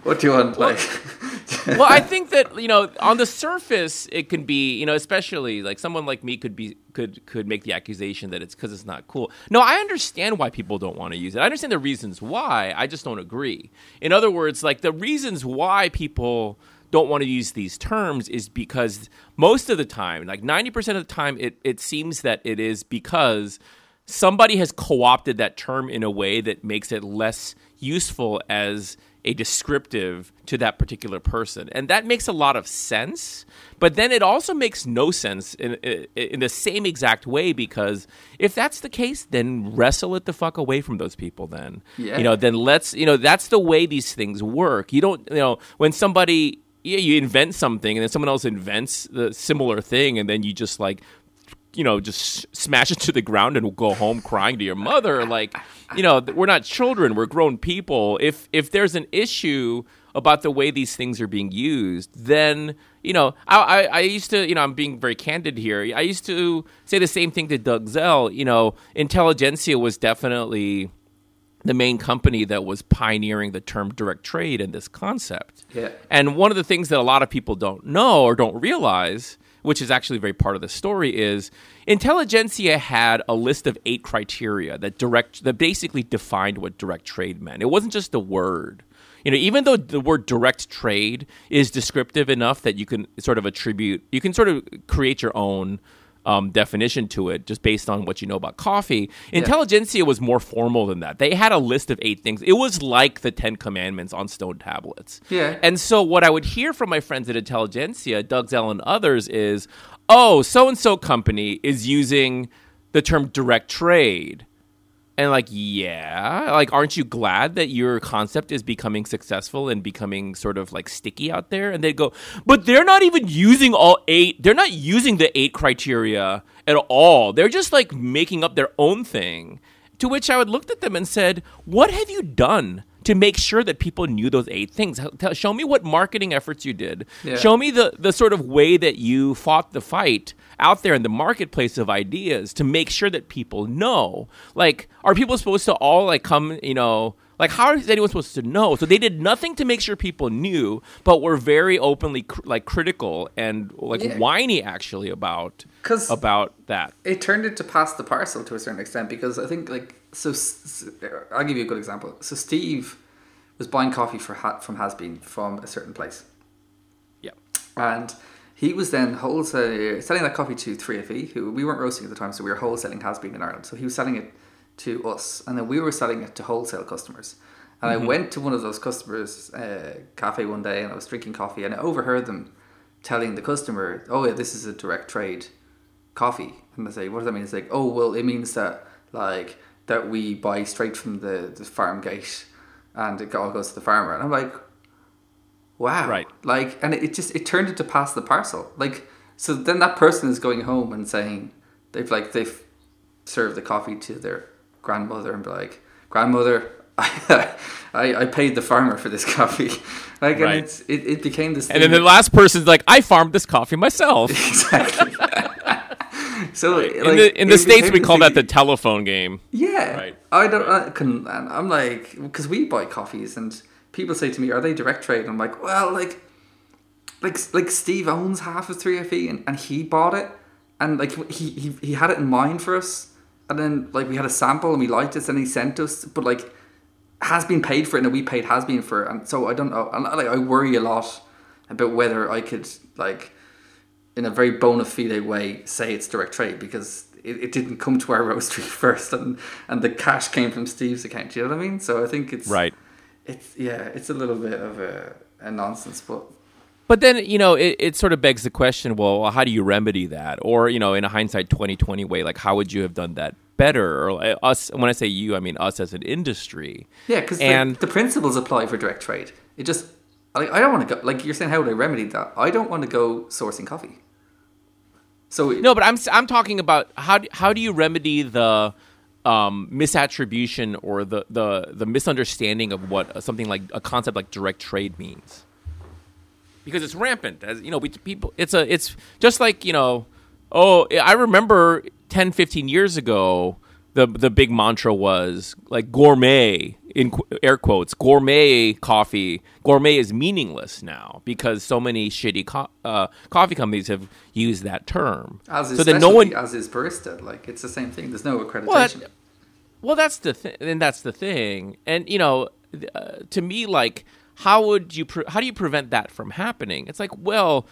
What do you want, like? well, I think that you know, on the surface, it can be you know, especially like someone like me could be could could make the accusation that it's because it's not cool. No, I understand why people don't want to use it. I understand the reasons why. I just don't agree. In other words, like the reasons why people don't want to use these terms is because most of the time, like 90% of the time, it, it seems that it is because somebody has co opted that term in a way that makes it less useful as a descriptive to that particular person. And that makes a lot of sense. But then it also makes no sense in, in, the same exact way because if that's the case, then wrestle it the fuck away from those people then. Yeah. You know, then let's, you know, that's the way these things work. You don't, you know, when somebody yeah, you invent something and then someone else invents the similar thing and then you just like you know just smash it to the ground and go home crying to your mother. Like you know we're not children we're grown people. If if there's an issue about the way these things are being used then you know I, I, I used to you know i'm being very candid here. I used to say the same thing to doug zell you know intelligentsia was definitely the main company that was pioneering the term direct trade and this concept. Yeah. And one of the things that a lot of people don't know or don't realize, which is actually very part of the story, is intelligentsia had a list of eight criteria that direct that basically defined what direct trade meant. It wasn't just a word. You know, even though the word direct trade is descriptive enough that you can sort of attribute, you can sort of create your own um, definition to it just based on what you know about coffee. Yeah. Intelligentsia was more formal than that. They had a list of eight things. It was like the Ten Commandments on stone tablets. Yeah. And so what I would hear from my friends at Intelligentsia, Doug Zell and others, is, oh, so and so company is using the term direct trade and like, yeah, like, aren't you glad that your concept is becoming successful and becoming sort of like sticky out there? And they go, but they're not even using all eight. They're not using the eight criteria at all. They're just like making up their own thing. To which I would looked at them and said, what have you done? To make sure that people knew those eight things. Show me what marketing efforts you did. Yeah. Show me the, the sort of way that you fought the fight out there in the marketplace of ideas to make sure that people know. Like, are people supposed to all like come, you know, like how is anyone supposed to know? So they did nothing to make sure people knew, but were very openly cr- like critical and like yeah. whiny actually about about that. It turned into pass the parcel to a certain extent because I think like so, I'll give you a good example. So Steve was buying coffee for from Has Bean from a certain place. Yeah. And he was then wholesale selling that coffee to 3FE, who we weren't roasting at the time, so we were wholesaling Has Bean in Ireland. So he was selling it to us, and then we were selling it to wholesale customers. And mm-hmm. I went to one of those customers' uh, cafe one day, and I was drinking coffee, and I overheard them telling the customer, "Oh yeah, this is a direct trade coffee." And they say, "What does that mean?" It's like, "Oh well, it means that like that we buy straight from the, the farm gate and it all goes to the farmer. And I'm like, wow. Right. Like, and it just, it turned into pass the parcel. Like, so then that person is going home and saying, they've like, they've served the coffee to their grandmother and be like, grandmother, I, I, paid the farmer for this coffee. Like, right. and it's, it, it became this. And then the last person's like, I farmed this coffee myself. exactly. So right. like, in the, in the states, we call that the telephone game. Yeah, right. I don't. I can, I'm like, because we buy coffees, and people say to me, "Are they direct trade?" I'm like, well, like, like, like Steve owns half of 3FE, and, and he bought it, and like he, he he had it in mind for us, and then like we had a sample and we liked it, and he sent us, but like Has Bean paid for it, and we paid Has Bean for it, and so I don't know, and like I worry a lot about whether I could like in a very bona fide way say it's direct trade because it, it didn't come to our roastery first and and the cash came from Steve's account. You know what I mean? So I think it's right. It's yeah, it's a little bit of a, a nonsense, but but then you know it, it sort of begs the question: Well, how do you remedy that? Or you know, in a hindsight twenty twenty way, like how would you have done that better? Or uh, us? When I say you, I mean us as an industry. Yeah, because and the, the principles apply for direct trade. It just like I don't want to go like you're saying. How would I remedy that? I don't want to go sourcing coffee. So no, but I'm I'm talking about how do, how do you remedy the um, misattribution or the, the the misunderstanding of what something like a concept like direct trade means? because it's rampant. As you know, we people, it's a, it's just like you know, oh, I remember 10, 15 years ago, the the big mantra was like gourmet in qu- air quotes gourmet coffee. Gourmet is meaningless now because so many shitty co- uh, coffee companies have used that term. As so that no one as is barista. Like it's the same thing. There's no accreditation. well, that- well, that's the thing, and that's the thing, and you know, uh, to me, like, how would you, pre- how do you prevent that from happening? It's like, well,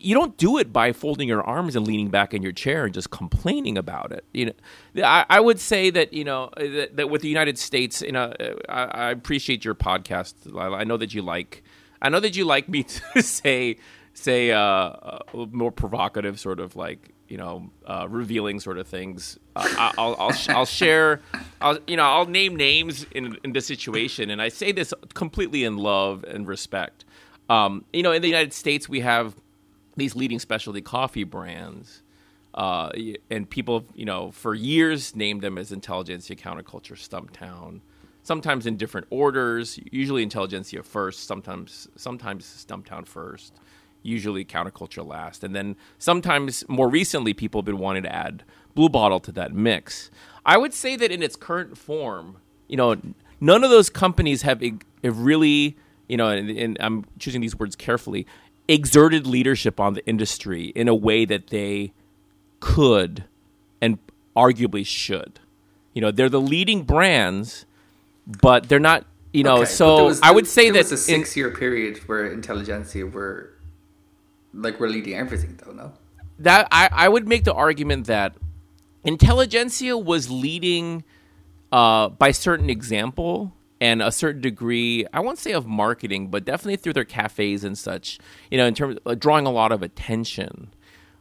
you don't do it by folding your arms and leaning back in your chair and just complaining about it. You know, I, I would say that you know that, that with the United States, you know, uh, I, I appreciate your podcast. I, I know that you like, I know that you like me to say say uh, uh, more provocative sort of like you know uh, revealing sort of things. Uh, I'll I'll, I'll share. I'll you know I'll name names in in this situation, and I say this completely in love and respect. Um, you know, in the United States, we have these leading specialty coffee brands. Uh, and people, you know, for years named them as Intelligentsia, Counterculture, Stumptown, sometimes in different orders. Usually Intelligentsia first, sometimes sometimes Stumptown first, usually Counterculture last, and then sometimes more recently people have been wanting to add Blue Bottle to that mix. I would say that in its current form, you know, none of those companies have, have really, you know, and, and I'm choosing these words carefully, exerted leadership on the industry in a way that they could and arguably should. You know, they're the leading brands, but they're not. You know, Okay, so was- I would say that was a six-year period where intelligentsia were like we're leading everything, though. No, that I, I would make the argument that intelligentsia was leading uh, by certain example and a certain degree i won't say of marketing but definitely through their cafes and such you know in terms of uh, drawing a lot of attention.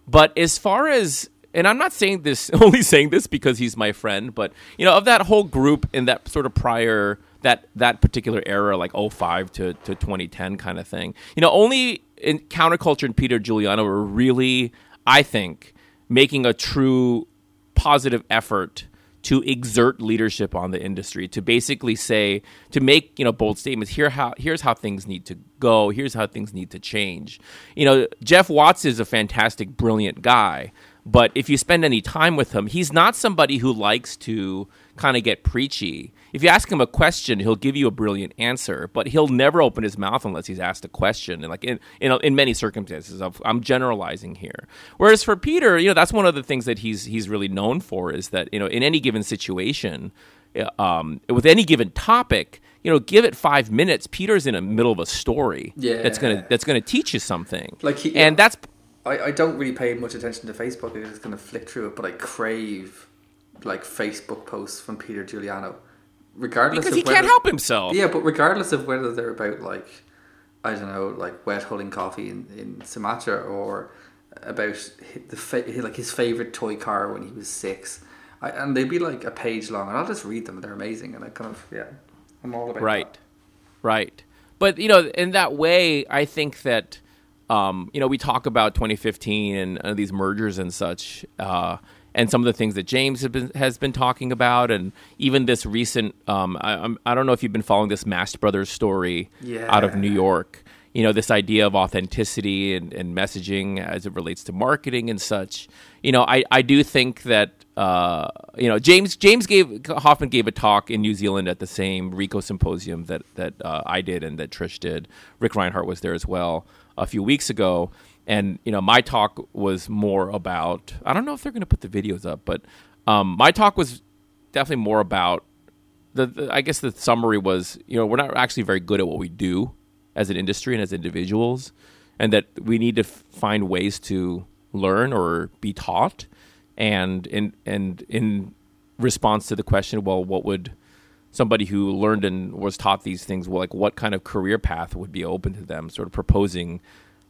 But as far as and i'm not saying this only saying this because he's my friend but you know of that whole group in that sort of prior that that particular era like 05 to, to 2010 kind of thing you know only in counterculture and peter giuliano were really i think making a true positive effort to exert leadership on the industry to basically say to make you know bold statements here how here's how things need to go. Here's how things need to change. You know geoff watts is a fantastic brilliant guy but if you spend any time with him he's not somebody who likes to kind of get preachy. If you ask him a question he'll give you a brilliant answer but he'll never open his mouth unless he's asked a question. And like in in, in many circumstances of, i'm generalizing here. Whereas for peter you know that's one of the things that he's he's really known for is that you know in any given situation uh, um, with any given topic you know give it five minutes. Peter's in the middle of a story Yeah. that's gonna that's gonna teach you something. Like he- and that's I, I don't really pay much attention to Facebook. I just kind of flick through it, but I crave like Facebook posts from Peter Giuliano, regardless because of he whether, can't help himself Yeah, but regardless of whether they're about like I don't know, like wet holding coffee in, in Sumatra or about the fa- like his favorite toy car when he was six, I, and they'd be like a page long, and I'll just read them. and They're amazing, and I kind of yeah, I'm all about right that. right but you know in that way i think that um, you know we talk about 2015 and uh, these mergers and such uh, and some of the things that james has been, has been talking about and even this recent um, I, I'm, don't know if you've been following this Mast brothers story out of new york. You know this idea of authenticity and, and messaging as it relates to marketing and such. You know i, I do think that uh, you know james james gave hoffmann gave a talk in new zealand at the same rico symposium that that uh, i did and that trish did. Ric Rhinehart was there as well a few weeks ago and you know my talk was more about i don't know if they're going to put the videos up but um, my talk was definitely more about the, the I guess the summary was, you know, we're not actually very good at what we do as an industry and as individuals, and that we need to f- find ways to learn or be taught, and in and in response to the question, well, what would somebody who learned and was taught these things, well, like what kind of career path would be open to them? Sort of proposing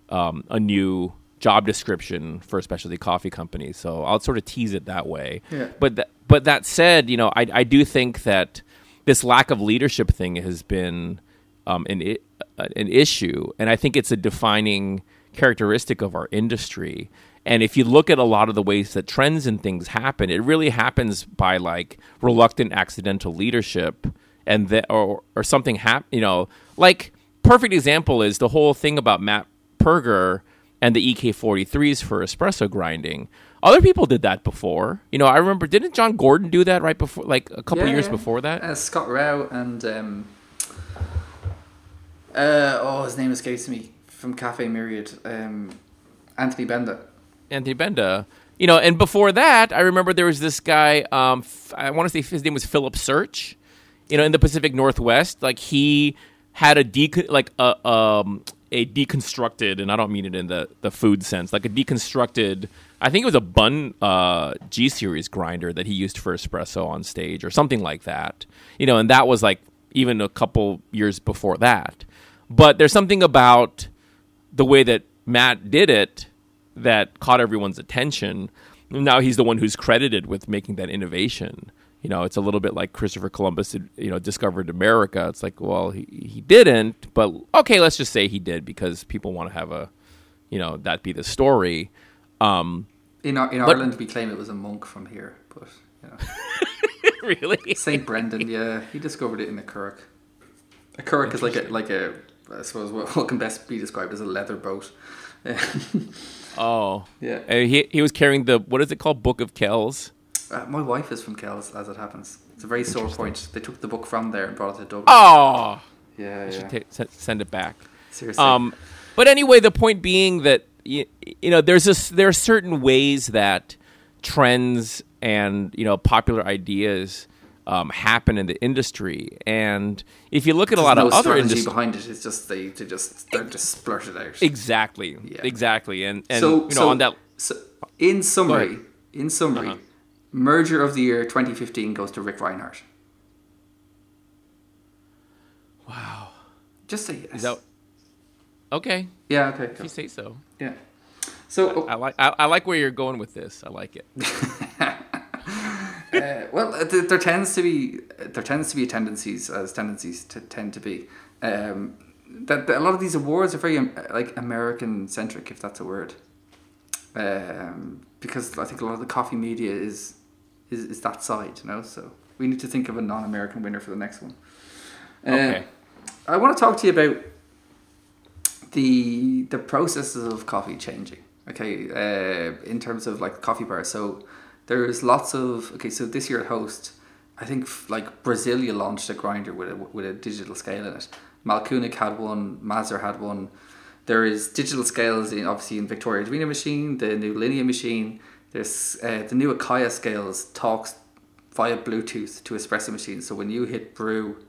um, a new job description for a specialty coffee company. So I'll sort of tease it that way. Yeah. But th- but that said, you know, I I do think that this lack of leadership thing has been um, an I- uh, an issue, and I think it's a defining characteristic of our industry. And if you look at a lot of the ways that trends and things happen, it really happens by like reluctant accidental leadership, and that or or something happen. You know, like perfect example is the whole thing about Matt Superga and the EK43s for espresso grinding. Other people did that before. You know, I remember didn't John Gordon do that right before like a couple Yeah, years yeah. before that? Uh, Scott Rao and um, uh, oh, his name escapes me from Cafe Myriad. Um, Anthony Benda. Anthony Benda. You know, and before that, I remember there was this guy. Um, I want to say his name was Philip Search. You know, in the Pacific Northwest, like he had a decon like a um a deconstructed, and I don't mean it in the the food sense, like a deconstructed. I think it was a Bunn uh, G series grinder that he used for espresso on stage or something like that. You know, and that was like even a couple years before that. But there's something about the way that Matt did it that caught everyone's attention. Now he's the one who's credited with making that innovation. You know, it's a little bit like Christopher Columbus, you know, discovered America. It's like, well, he, he didn't, but okay, let's just say he did because people want to have a, you know, that be the story. Um, In, Ar- in But- Ireland, we claim it was a monk from here, but you know. really? Saint Brendan, yeah, he discovered it in a Kirk. A Kirk is like a like a I suppose what, what can best be described as a leather boat. Oh, Yeah. And he he was carrying the what is it called, Book of Kells? Uh, my wife is from Kells, as it happens. It's a very sore point. They took the book from there and brought it to Dublin. Oh, yeah, I yeah. should ta- send it back. Seriously. Um, but anyway, the point being that you, you know there's a, there are certain ways that trends and you know popular ideas um, happen in the industry, and if you look at a lot no of other industries, behind it. It's just they, they just they're just splurted out. exactly, Yeah. exactly, and and so, you know so, on that so in summary, in summary, Uh-huh. Merger of the year 2015 goes to Ric Rhinehart. wow, Just say yes. is that okay? yeah, okay. If you say so, Yeah. So, I like I, I like where you're going with this. I like it. uh, well, th- there tends to be there tends to be tendencies as tendencies to tend to be um, that, that a lot of these awards are very um, like American centric, if that's a word. Um, because I think a lot of the coffee media is is, is that side, you know. So we need to think of a non-American winner for the next one. Uh, Okay. I want to talk to you about the the processes of coffee changing. Okay, uh, in terms of like coffee bars. So there's lots of okay. So this year at Host, I think like Brasilia launched a grinder with a with a digital scale in it. Mahlkönig had one. Mazzer had one. There is digital scales in obviously in Victoria Arduino machine, the new Linea machine. There's uh, the new Acaia scales talks via Bluetooth to espresso machines. So when you hit brew,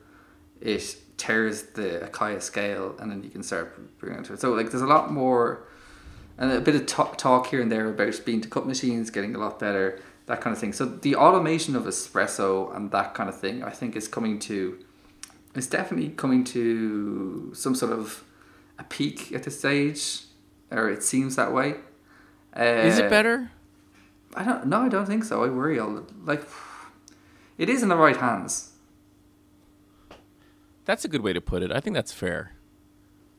it tears the Acaia scale and then you can start brewing into it. So like there's a lot more and a bit of talk, talk here and there about bean to cup machines getting a lot better, that kind of thing. So the automation of espresso and that kind of thing, I think, is coming to, it's definitely coming to some sort of a peak at this stage, or it seems that way. Uh, Is it better? I don't. No, I don't think so. I worry all like. It is in the right hands. That's a good way to put it. I think that's fair.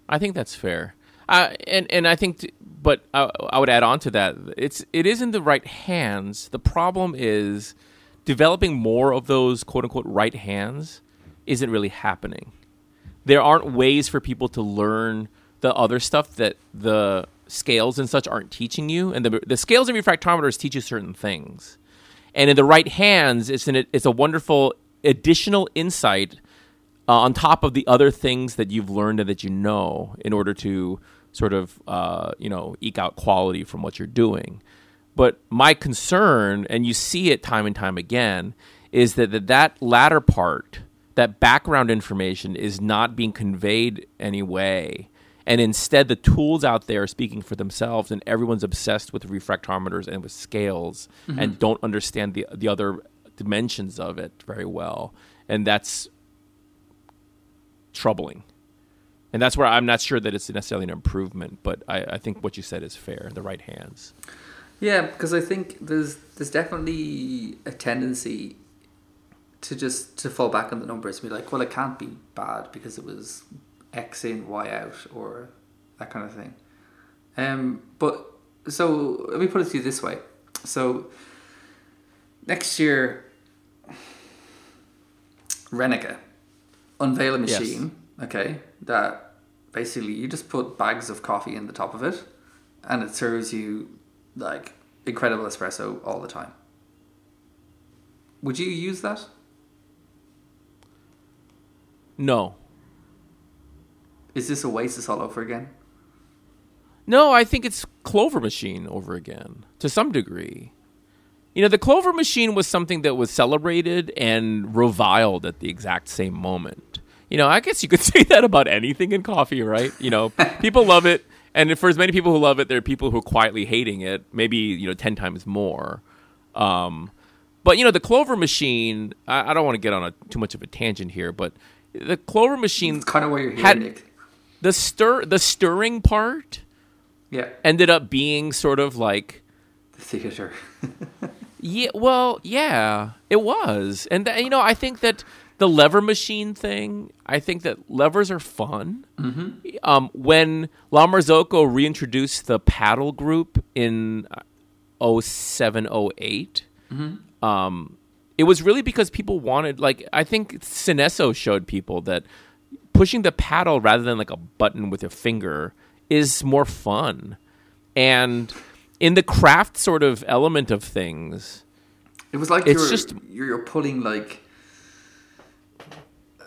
I think that's fair. Uh, and and I think, t- but I, I would add on to that. It's it is in the right hands. The problem is developing more of those quote unquote right hands isn't really happening. There aren't ways for people to learn the other stuff that the scales and such aren't teaching you. And the the scales and refractometers teach you certain things. And in the right hands, it's an it's a wonderful additional insight uh, on top of the other things that you've learned and that you know in order to sort of uh, you know eke out quality from what you're doing but my concern and you see it time and time again is that that, that latter part that background information is not being conveyed anyway and instead the tools out there are speaking for themselves and everyone's obsessed with refractometers and with scales mm-hmm. and don't understand the the other dimensions of it very well and that's troubling. And that's where I'm not sure that it's necessarily an improvement, but I, I think what you said is fair in the right hands. Yeah, because I think there's there's definitely a tendency to just to fall back on the numbers and be like, well, it can't be bad because it was X in, Y out, or that kind of thing. Um, but so let me put it to you this way: so next year, Renica unveil a Yes. machine, okay, that basically you just put bags of coffee in the top of it, and it serves you like incredible espresso all the time. Would you use that? No. Is this Oasis all over again? No, I think it's Clover Machine over again to some degree. You know, the Clover Machine was something that was celebrated and reviled at the exact same moment. You know, I guess you could say that about anything in coffee, right? You know, people love it, and for as many people who love it, there are people who are quietly hating it, maybe you know, ten times more. Um, but you know, the Clover Machine. I, I don't want to get on a too much of a tangent here, but the Clover Machine It's kind of where you're had Nick. The stir, the stirring part Yeah, ended up being sort of like the theater. yeah well yeah it was and th- you know i think that the lever machine thing i think that levers are fun mm-hmm. um, when la marzocco reintroduced the paddle group in uh, 0708 um, it was really because people wanted like i think Synesso showed people that pushing the paddle rather than like a button with a finger is more fun and in the craft sort of element of things It was like It's you're, just- you're you're pulling like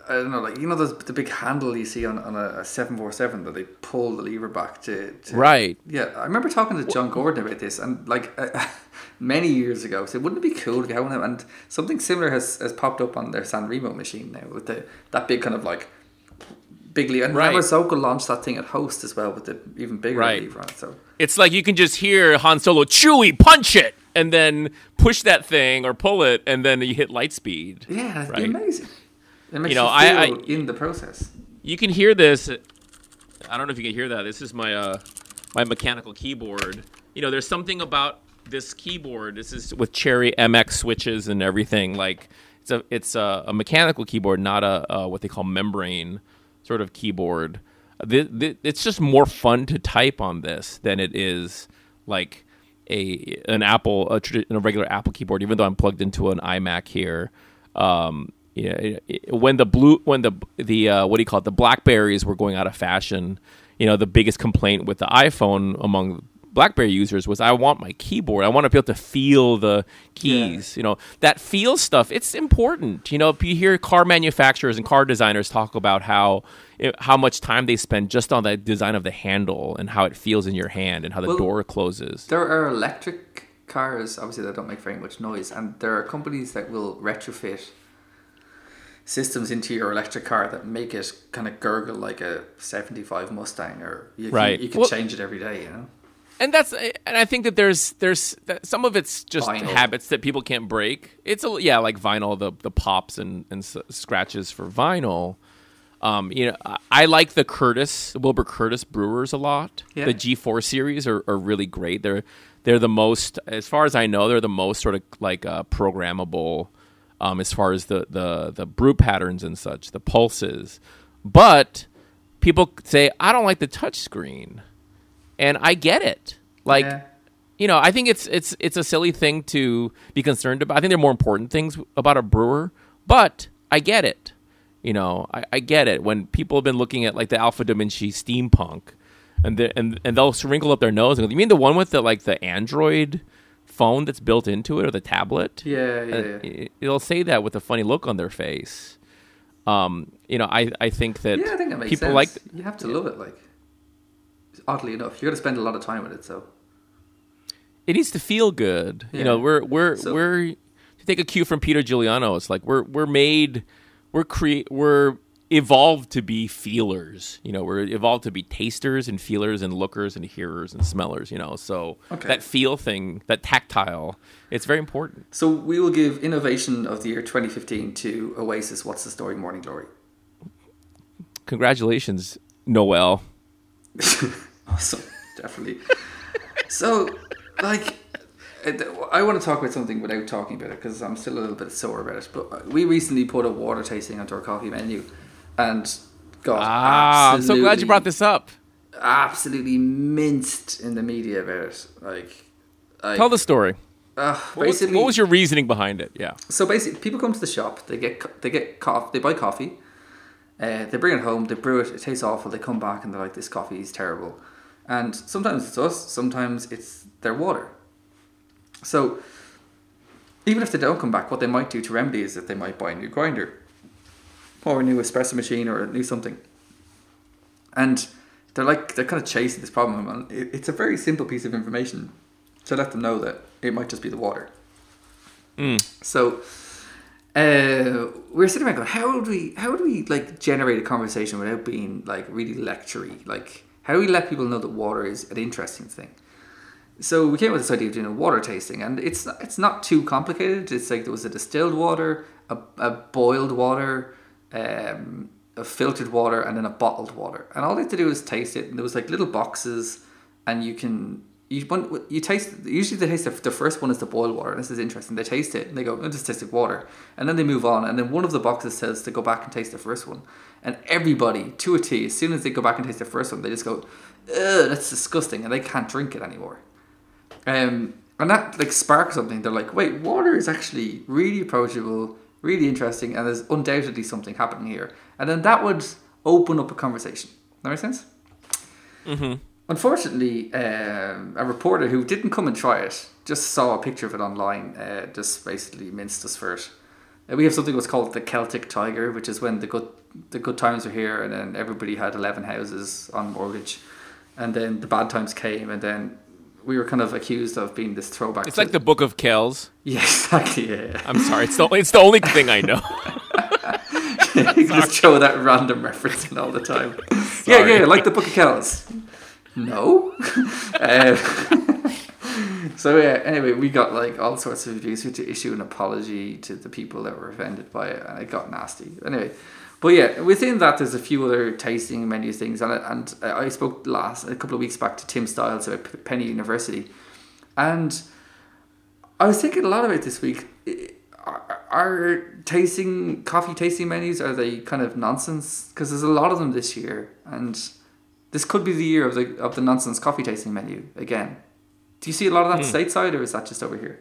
I don't know, like you know the the big handle you see on, on a seven four seven that they pull the lever back to, to Right. Yeah, I remember talking to John Gordon about this, and like uh, many years ago, said, "Wouldn't it be cool to get one of them?" And something similar has, has popped up on their San Remo machine now with the that big kind of like big lever. And Right. right. Zoko launched that thing at Host as well with the even bigger Right. it. So It's like you can just hear Han Solo, Chewie, punch it, and then push that thing or pull it, and then you hit light speed. yeah, it'd Right. be amazing. It makes You know, you, I- feel I- in the process. You can hear this. I don't know if you can hear that. This is my uh, my mechanical keyboard. You know, there's something about this keyboard. This is with Cherry MX switches and everything. Like it's a it's a, a mechanical keyboard, not a, a what they call membrane sort of keyboard. Th th it's just more fun to type on this than it is like a an Apple a, a regular Apple keyboard. Even though I'm plugged into an iMac here. Um, it- it- when the blue, when the the uh, what do you call it? The Blackberries were going out of fashion. You know, the biggest complaint with the iPhone among BlackBerry users was, I want my keyboard. I want to be able to feel the keys. You know, that feel stuff. It's important. You know, if you hear car manufacturers and car designers talk about how eh, how much time they spend just on the design of the handle and how it feels in your hand and how the Well, door closes. There are electric cars, obviously, that don't make very much noise, and there are companies that will retrofit systems into your electric car that make it kind of gurgle like a 75 Mustang, or you can, Right. you can Well- change it every day, you know? And that's and I think that there's there's some of it's just Vinyl. habits that people can't break. It's a yeah, like vinyl, the the pops and and s- scratches for vinyl. Um, you know, I, I like the Curtis Wilbur Curtis brewers a lot. Yeah. The G4 series are, are really great. They're they're the most, as far as I know, they're the most sort of like uh, programmable um, as far as the the the brew patterns and such, the pulses. But people say I don't like the touch screen and I get it. Like, Yeah. you know, I think it's it's it's a silly thing to be concerned about. I think there are more important things about a brewer, but I get it. You know, I, I get it when people have been looking at like the Alpha Dominche steampunk, and the, and and they'll wrinkle up their nose and go, "You mean the one with the like the Android phone that's built into it or the tablet?" Yeah, yeah, Uh, yeah. it- It'll say that with a funny look on their face. Um, you know, I I think that Yeah, I think that makes people sense. like you have to love it, like. Oddly enough, you're going to spend a lot of time with it, so. it needs to feel good. You know, we're we're So- we're to take a cue from Peter Giuliano. It's like we're we're made we're create we're evolved to be feelers. You know, we're evolved to be tasters and feelers and lookers and hearers and smellers. You know, so Okay. that feel thing, that tactile, it's very important. So we will give Innovation of the Year 2015 to Oasis, What's the Story, Morning Glory. Congratulations, Noel. Awesome, definitely. so, like, I want to talk about something without talking about it because I'm still a little bit sore about it. But we recently put a water tasting onto our coffee menu, and got Ah, I'm so glad you brought this up. Absolutely minced in the media about it. Like, like Tell the story. uh, What was, basically, what was your reasoning behind it? Yeah. so basically, people come to the shop. They get they get coffee. They buy coffee, Uh, they bring it home, they brew it, it tastes awful. They come back and they're like, "This coffee is terrible." And sometimes it's us, sometimes it's their water. So even if they don't come back, what they might do to remedy is that they might buy a new grinder or a new espresso machine or a new something. And they're like they're kind of chasing this problem, and it's a very simple piece of information to let them know that it might just be the water. So uh, we're sitting around going, how would we how would we like generate a conversation without being like really lectury? Like how do we let people know that water is an interesting thing? So we came up with this idea of doing a water tasting, and it's it's not too complicated. It's like there was a distilled water, a, a boiled water, um, a filtered water, and then a bottled water. And all they had to do was taste it. And there was like little boxes, and you can you one you taste. Usually they taste the, the first one is the boiled water. This is interesting. They taste it and they go, "Oh, this tastes like water," and then they move on. And then one of the boxes says to go back and taste the first one. And everybody to a T, as soon as they go back and taste the first one, they just go, "Ugh, that's disgusting," and they can't drink it anymore. Um, and that like sparks something. They're like, wait, water is actually really approachable, really interesting, and there's undoubtedly something happening here. And then that would open up a conversation. That makes sense. Mm-hmm. Unfortunately, um, a reporter who didn't come and try it just saw a picture of it online. Uh, just basically minced us for it. We have something what's called the Celtic Tiger, which is when the good the good times were here, and then everybody had eleven houses on mortgage, and then the bad times came, and then we were kind of accused of being this throwback. It's like the Book of Kells. yeah, exactly. Yeah, yeah. I'm sorry. It's the it's the only thing I know. you just show that random reference in all the time. yeah, yeah, like the Book of Kells. No. uh, so yeah. Anyway, we got like all sorts of reviews. We had to issue an apology to the people that were offended by it, and it got nasty. Anyway. But yeah, within that, there's a few other tasting menu things, and and I spoke last a couple of weeks back to Tim Stiles at Penny University, and I was thinking a lot about this week. Are, are tasting coffee tasting menus are they kind of nonsense? Because there's a lot of them this year, and this could be the year of the of the nonsense coffee tasting menu again. Do you see a lot of that stateside, or is that just over here?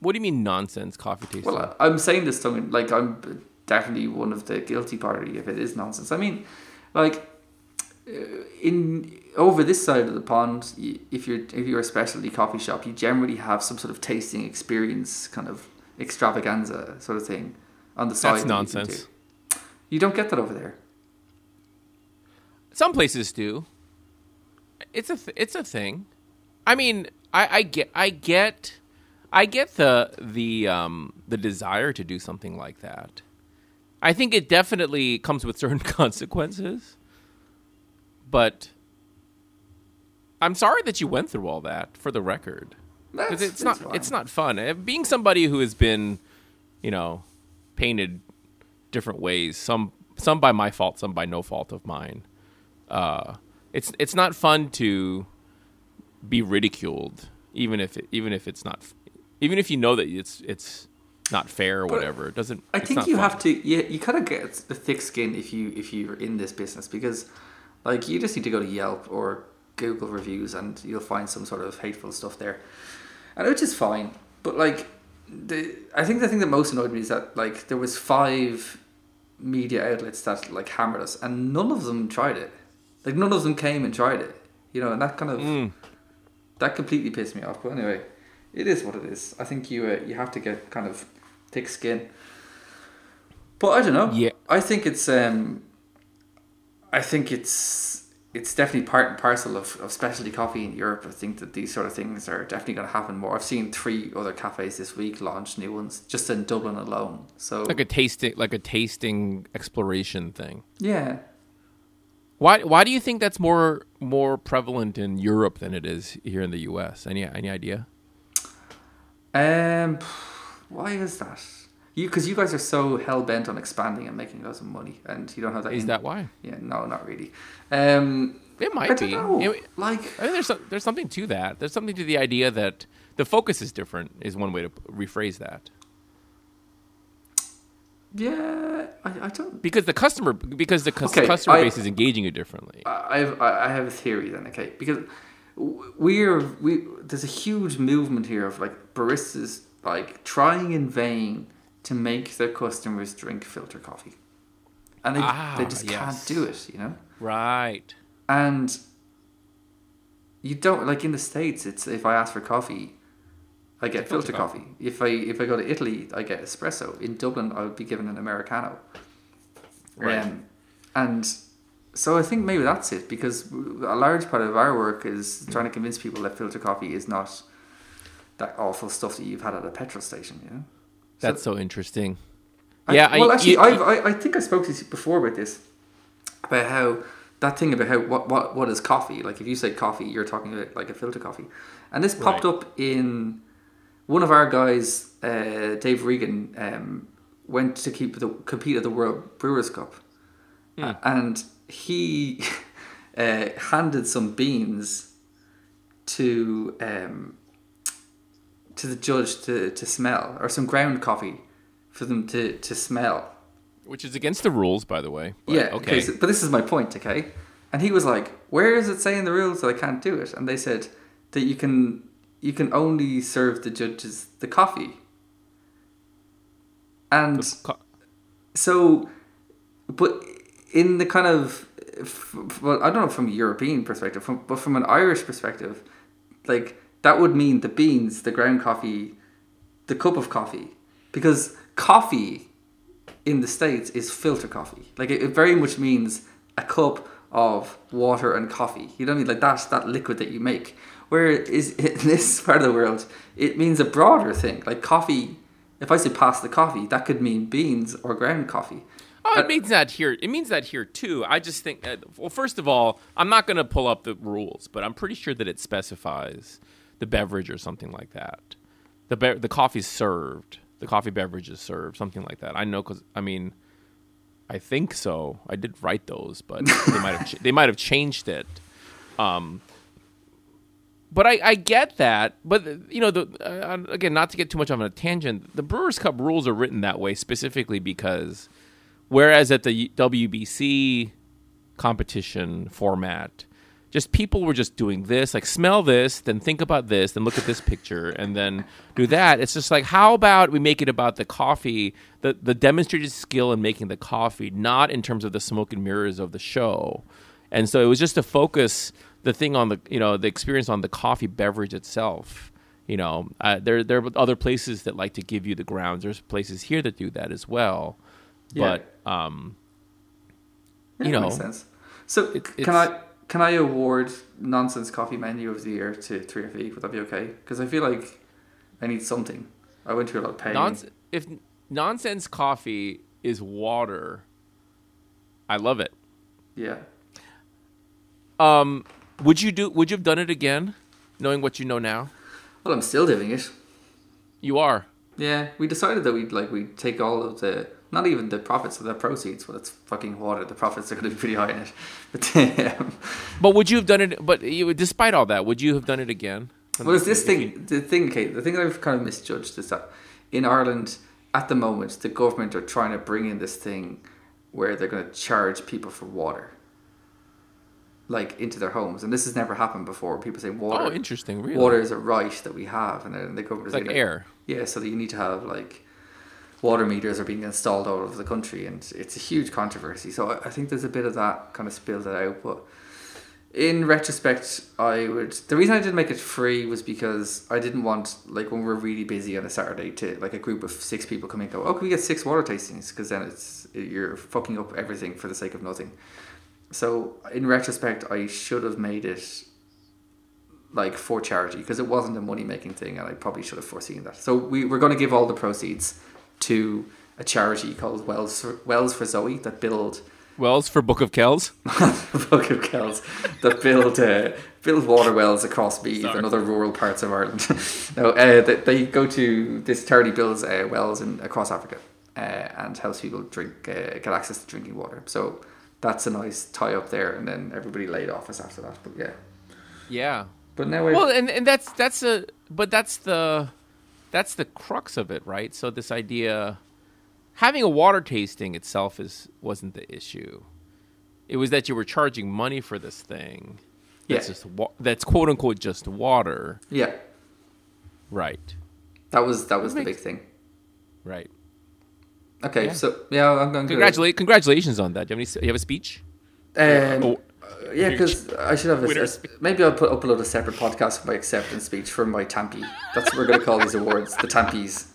What do you mean nonsense coffee tasting? Well, I'm saying this tongue like I'm definitely one of the guilty party if it is nonsense. I mean, like uh, in over this side of the pond, if you're if you're a specialty coffee shop, you generally have some sort of tasting experience, kind of extravaganza sort of thing on the side. That's that you can nonsense. do. You don't get that over there. Some places do. It's a th- it's a thing. I mean, I, I get I get I get the the um the desire to do something like that. I think it definitely comes with certain consequences. But I'm sorry that you went through all that for the record. Because it's not that's it's not fun. Uh, Being somebody who has been, you know, painted different ways, some some by my fault, some by no fault of mine. Uh, it's it's not fun to be ridiculed, even if it, even if it's not, even if you know that it's it's not fair or whatever. It doesn't. I think you fun. have to. Yeah, you kind of get the thick skin if you if you're in this business because, like, you just need to go to Yelp or Google reviews and you'll find some sort of hateful stuff there, and which is fine. But like, the I think the thing that most annoyed me is that like there was five media outlets that like hammered us, and none of them tried it. Like none of them came and tried it. You know, and that kind of Mm. That completely pissed me off. But anyway, it is what it is. I think you uh, you have to get kind of thick skin. But I don't know. Yeah. I think it's um. I think it's it's definitely part and parcel of, of specialty coffee in Europe. I think that these sort of things are definitely going to happen more. I've seen three other cafes this week launch new ones just in Dublin alone. So like a tasting like a tasting exploration thing. yeah, Why why do you think that's more more prevalent in Europe than it is here in the U.S. Any any idea? um, why is that? You because you guys are so hell bent on expanding and making lots of money, and you don't have that. Is in- that why? Yeah, no, not really. Um, It might be. It- like, I think there's some, there's something to that. There's something to the idea that the focus is different. Is one way to rephrase that. Yeah, I, I don't. Because the customer because the cus- Okay, customer I- base is engaging you differently. I have I have a theory then, okay? Because we're we there's a huge movement here of like baristas like trying in vain to make their customers drink filter coffee. and they Ah, they just can't do it. You know, Right. and you don't like in the states. It's if I ask for coffee, I get filter, filter coffee. If I if I go to Italy, I get espresso. In Dublin, I would be given an americano. Right. Um, and so I think maybe that's it because a large part of our work is trying to convince people that filter coffee is not that awful stuff that you've had at a petrol station. You know. That's so interesting. I- yeah. well, I, actually, I've, I I think I spoke to you before about this about how that thing about how what what what is coffee? Like if you say coffee, you're talking about like a filter coffee, and this popped Right. up in one of our guys, uh, Dave Regan, um, went to keep the compete at the World Brewers Cup, Hmm. A- and he uh, handed some beans to um, to the judge to, to smell, or some ground coffee for them to, to smell. which is against the rules, by the way. But, yeah, Okay. so- but this is my point, okay? And he was like, "Where is it saying the rules that I can't do it?" And they said that you can you can only serve the judges the coffee. And Co- so, but in the kind of, well, I don't know from a European perspective, from, but from an Irish perspective, like that would mean the beans, the ground coffee, the cup of coffee, because coffee in the states is filter coffee. Like it, it very much means a cup of water and coffee. You know what I mean? Like that's that liquid that you make. Where is in this part of the world, it means a broader thing. Like coffee. If I say pass the coffee, that could mean beans or ground coffee. Oh, it means that here. It means that here too. I just think. Uh, well, first of all, I'm not going to pull up the rules, but I'm pretty sure that it specifies the beverage or something like that. The be- the coffee's served. The coffee beverage is served, something like that. I know because I mean, I think so. I did write those, but they might have ch- they might have changed it. Um, but I, I get that. But you know, the uh, again, not to get too much on a tangent, the Brewers Cup rules are written that way specifically because, whereas at the WBC competition format, just people were just doing this, like smell this, then think about this, then look at this picture, and then do that. It's just like, how about we make it about the coffee, the the demonstrated skill in making the coffee, not in terms of the smoke and mirrors of the show. And so it was just to focus the thing on the you know the experience on the coffee beverage itself. You know, uh, there there are other places that like to give you the grounds. There's places here that do that as well. Yeah. But um, Yeah, You know, makes sense. So it- can I can I award nonsense coffee menu of the year to three F E? Would that be okay? Because I feel like I need something. I went through a lot of pain. nonsense if nonsense coffee is water, I love it. yeah. Um, would you do? Would you have done it again, knowing what you know now? Well, I'm still doing it. You are. Yeah, we decided that we'd like we'd take all of the not even the profits of the proceeds. Well, it's fucking water. The profits are going to be pretty high in it. But um, But would you have done it? But you, despite all that, would you have done it again? well, it's this thing. The thing, Kate. The thing that I've kind of misjudged is that in Ireland at the moment, the government are trying to bring in this thing where they're going to charge people for water, like into their homes, and this has never happened before. People say water. Oh, interesting. Really? Water is a right that we have, and then the government It's like saying, air. Yeah, so that you need to have like water meters are being installed all over the country, and it's a huge controversy. So I- I think there's a bit of that kind of spilled it out. But in retrospect, I would. The reason I didn't make it free was because I didn't want like when we're really busy on a Saturday to like a group of six people come in and go, oh, can we get six water tastings? Because then it's you're fucking up everything for the sake of nothing. So in retrospect, I should have made it like for charity because it wasn't a money making thing and I probably should have foreseen that. So we, we're going to give all the proceeds to a charity called Wells for, Wells for Zoe that build Wells for Book of Kells. Book of Kells that build uh, build water wells across Meath and other rural parts of Ireland. no, uh, they, they go to this charity builds uh, wells in across Africa uh, and helps people drink uh, get access to drinking water. So that's a nice tie up there, and then everybody laid off us after that. But yeah, Yeah. but now Well, and and that's that's a but that's the that's the crux of it, right? So this idea having a water tasting itself is wasn't the issue. It was that you were charging money for this thing. That's Yeah. just wa- that's quote unquote just water. yeah. Right. That was that was the makes- big thing. Right. Okay, so yeah, I'm going to Congratulate, congratulations on that. Do you have, any, you have a speech? Um, Oh, yeah, because I should have a, a- maybe I'll put upload a separate podcast for my acceptance speech for my Tampi. That's what we're going to call these awards, the Tampis.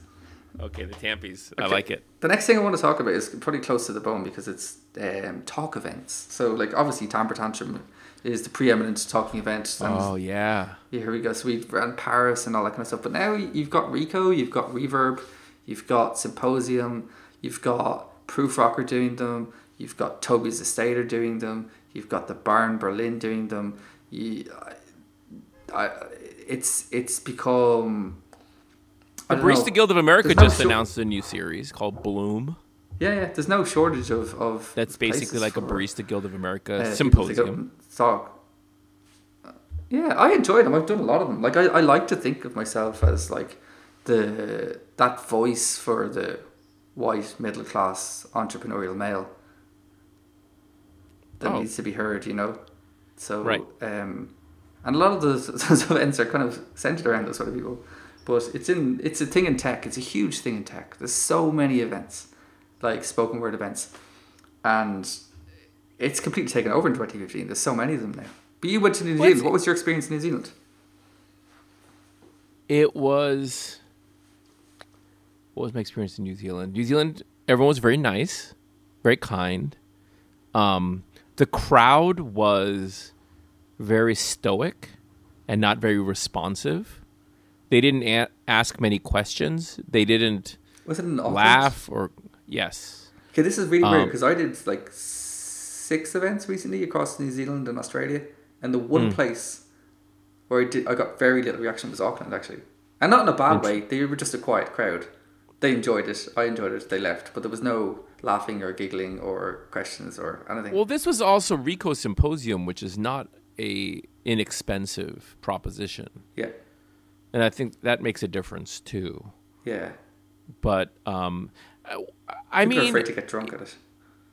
okay, the Tampies. I like it. The next thing I want to talk about is probably close to the bone because it's um, talk events. So, like, obviously, Tamper Tantrum is the preeminent talking event. Oh yeah. yeah, here we go. So we ran Paris and all that kind of stuff. But now you've got Re:co, you've got Reverb, you've got Symposium, you've got Prufrock doing them, you've got Toby's Estate doing them, you've got the Barn Berlin doing them. You, I, I, it's it's become. The Barista know. Guild of America There's no just shor- announced a new series called Bloom. Yeah, yeah. There's no shortage of of. That's basically like a Barista Guild of America uh, people to go symposium. Yeah, I enjoy them. I've done a lot of them. Like I, I like to think of myself as like the that voice for the white middle class entrepreneurial male that Oh. needs to be heard. You know, so Right. Um, and a lot of those, those events are kind of centered around those sort of people. But it's in it's a thing in tech. It's a huge thing in tech. There's so many events, like spoken word events, and it's completely taken over in 2015. There's so many of them now. But you went to New Zealand. What was your experience in New Zealand? It was. What was my experience in New Zealand? New Zealand, everyone was very nice, very kind. Um, the crowd was very stoic and not very responsive. They didn't a- ask many questions. They didn't Was it Auckland? laugh or yes. Okay, this is really weird Um, because I did like six events recently across New Zealand and Australia, and the one Hmm. place where I did I got very little reaction was Auckland actually, and not in a bad way. They were just a quiet crowd. They enjoyed it. I enjoyed it. They left, but there was no laughing or giggling or questions or anything. Well, this was also Re:co Symposium, which is not a inexpensive proposition, yeah, and I think that makes a difference too. yeah. But um, I- I mean, afraid to get drunk at it.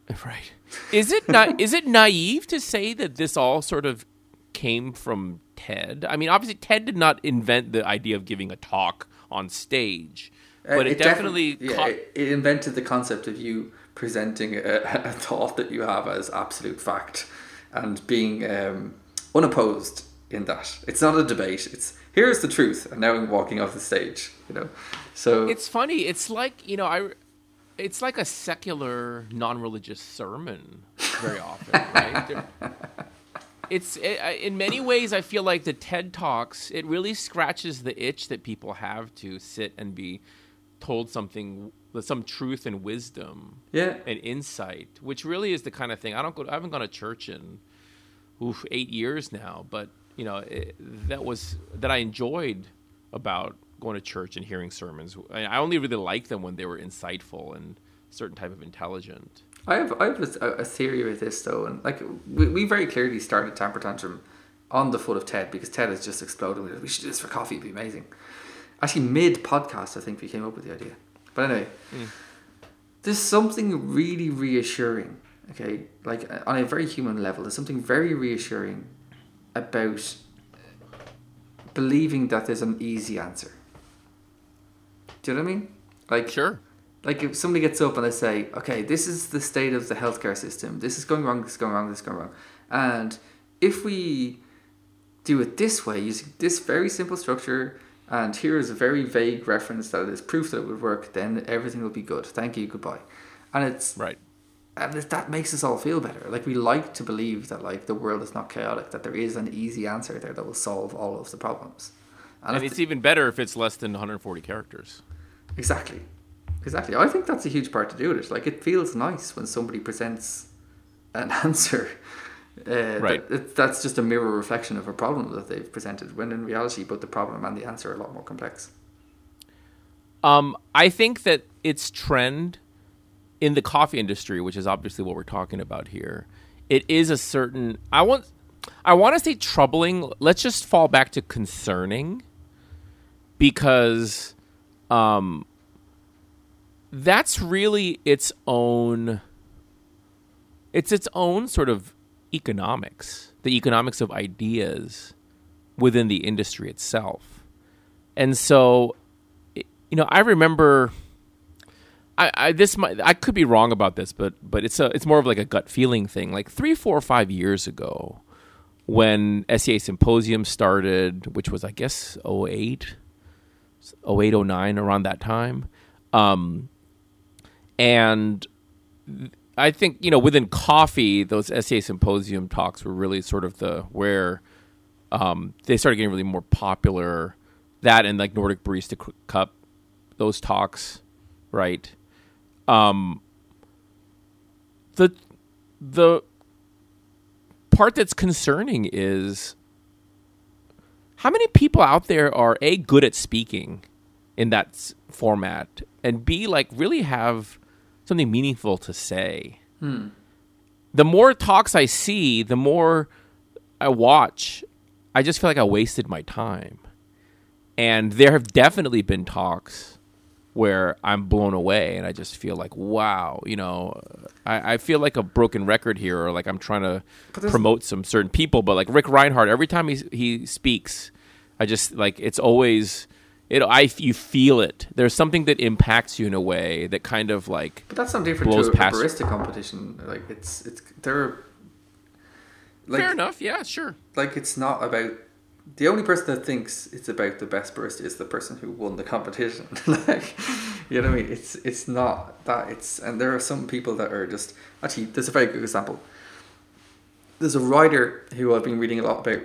Right. Is it not? is it naive to say that this all sort of came from TED? I mean, obviously, TED did not invent the idea of giving a talk on stage, but it, defi- definitely. yeah, caught- it, it invented the concept of you presenting a, a thought that you have as absolute fact and being um, unopposed in that. It's not a debate. It's here's the truth, and now I'm walking off the stage. You know, so it's funny. It's like you know, I. It's like a secular, non-religious sermon very often, right? It's it, in many ways. I feel like the TED talks. It really scratches the itch that people have to sit and be told something, some truth and wisdom. yeah, and insight, which really is the kind of thing I don't go. I haven't gone to church in oof, eight years now, but you know it, that was that I enjoyed about going to church and hearing sermons. I, I only really liked them when they were insightful and certain type of intelligent. I have I have a, a theory with this though, and like we, we very clearly started Tamper Tantrum on the foot of TED because TED has just exploded. We, we should do this for coffee; it'd be amazing. Actually, mid podcast, I think we came up with the idea. But anyway, there's something really reassuring. Okay, like uh, on a very human level, there's something very reassuring about believing that there's an easy answer. Do you know what I mean? Like Sure. like if somebody gets up and they say, okay, this is the state of the healthcare system. This is going wrong. This is going wrong. This is going wrong. And if we do it this way, using this very simple structure, and here is a very vague reference that is proof that it would work, then everything will be good. Thank you. Goodbye. And it's Right. and that makes us all feel better. Like we like to believe that like the world is not chaotic. That there is an easy answer there that will solve all of the problems. And if it's even better if it's less than 140 characters. Exactly. Exactly. I think that's a huge part to do with it. Like it feels nice when somebody presents an answer. Uh, Right. that- that's just a mirror reflection of a problem that they've presented. When in reality, both the problem and the answer are a lot more complex. Um, I think that its trend in the coffee industry, which is obviously what we're talking about here, it is a certain. I want. I want to say troubling. Let's just fall back to concerning, because, um, that's really its own. It's its own sort of economics, the economics of ideas within the industry itself, and so you know, I remember I, I this might I could be wrong about this, but but it's a it's more of like a gut feeling thing. Like three, four, or five years ago, when SCA Symposium started, which was I guess 08, 08, 09, around that time, um, and I think you know within coffee, those SCA Symposium talks were really sort of the where um, they started getting really more popular. That and like Nordic Barista Cup, those talks, right? Um, the the part that's concerning is how many people out there are a good at speaking in that format and b like really have something meaningful to say. Hmm. The more talks i see the more i watch. I just feel like i wasted my time. And there have definitely been talks where I'm blown away and I just feel like, wow, you know, I, I feel like a broken record here or like I'm trying to promote some certain people. But like Ric Rhinehart, every time he, he speaks, I just like, it's always, it, I, you feel it. There's something that impacts you in a way that kind of like, But that's not different Blows to a past- barista competition. Like it's it's they're like fair enough. Yeah, sure. like it's not about the only person that thinks it's about the best barista is the person who won the competition. like you know what I mean? It's it's not that it's and there are some people that are just actually there's a very good example. There's a writer who I've been reading a lot about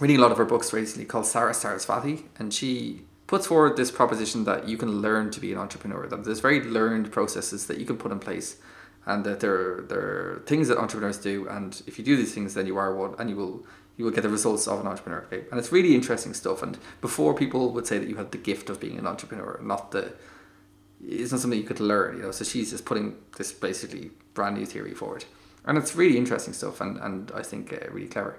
reading a lot of her books recently called Sarah Sarasvathy and she puts forward this proposition that you can learn to be an entrepreneur that there's very learned processes that you can put in place and that there there are things that entrepreneurs do and if you do these things then you are one and you will you will get the results of an entrepreneur okay? and it's really interesting stuff and before people would say that you had the gift of being an entrepreneur not the it's not something you could learn you know? So she's just putting this basically brand new theory forward. And it's really interesting stuff and, and I think uh, really clever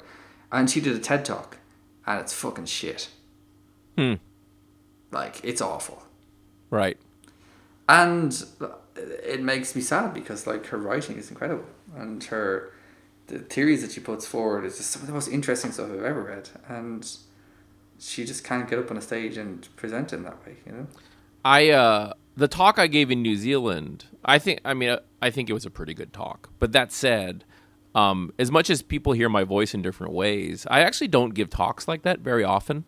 and she did a TED talk and it's fucking shit Hmm. like it's awful Right. and it makes me sad because like her writing is incredible and her the theories that she puts forward is just some of the most interesting stuff I've ever read and she just can't get up on a stage and present in that way you know I uh the talk I gave in New Zealand, I think I mean I think it was a pretty good talk. But that said, um, as much as people hear my voice in different ways, I actually don't give talks like that very often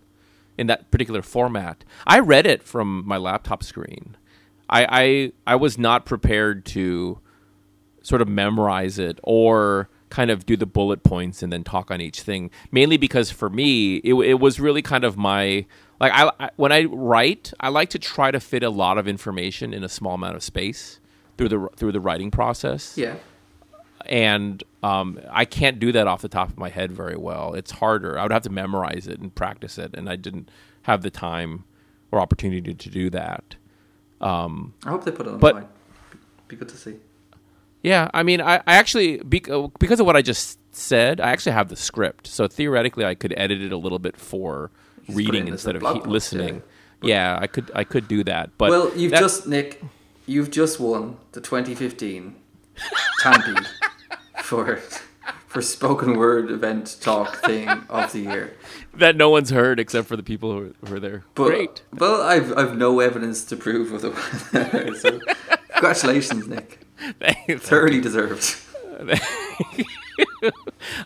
in that particular format. I read it from my laptop screen. I I, I was not prepared to sort of memorize it or kind of do the bullet points and then talk on each thing mainly because for me it, it was really kind of my like I, I when i write i like to try to fit a lot of information in a small amount of space through the through the writing process yeah and um, I can't do that off the top of my head very well. It's harder. I would have to memorize it and practice it, and I didn't have the time or opportunity to do that. I hope they put it on. But- online be good to see Yeah, I mean, I, I actually uh, because of what I just said, I actually have the script, so theoretically, I could edit it a little bit for reading in instead of he- listening. Yeah. I could I could do that, but well you've that- just Nick you've just won the 2015 Tampi for for spoken word event talk thing of the year that no one's heard except for the people who are, who are there. But, Great. Well, I've I've no evidence to prove otherwise. so, congratulations, Nick. Thoroughly deserved.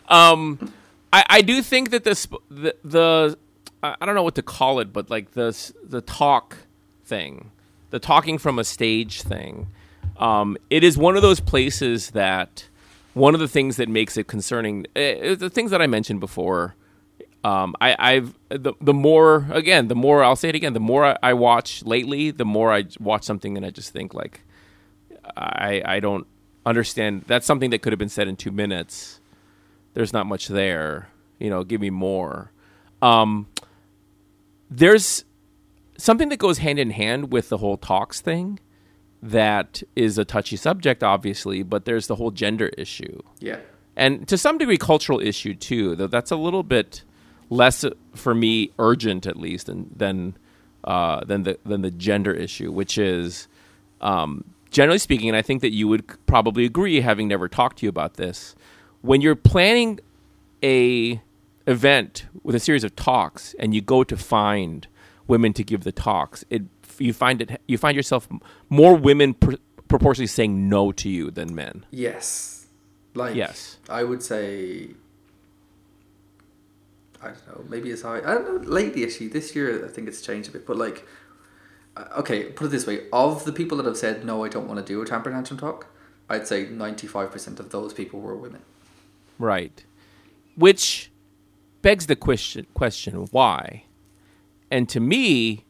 um, I, I do think that this the, the I I don't know what to call it, but like the the talk thing, the talking from a stage thing, um, it is one of those places that one of the things that makes it concerning, uh, the things that I mentioned before. Um, I, I've the the more again, the more I'll say it again, the more I, I watch lately, the more I watch something and I just think like, I I don't understand. That's something that could have been said in two minutes there's not much there. You know, give me more. Um, there's something that goes hand in hand with the whole talks thing that is a touchy subject, obviously, but there's the whole gender issue. Yeah. And to some degree, cultural issue too, though that's a little bit less, uh, for me, urgent at least than, than, uh, than, the, than the gender issue, which is, um, generally speaking, and I think that you would probably agree, having never talked to you about this, when you're planning a event with a series of talks and you go to find women to give the talks, it you find it you find yourself more women pr- proportionally saying no to you than men. Yes. Like Yes. I would say I don't know, maybe it's high. I don't know, lately actually, this year I think it's changed a bit, but like uh, okay, put it this way, of the people that have said no, I don't want to do a temper tantrum talk, I'd say 95% of those people were women. Right. Which begs the question question why? And to me,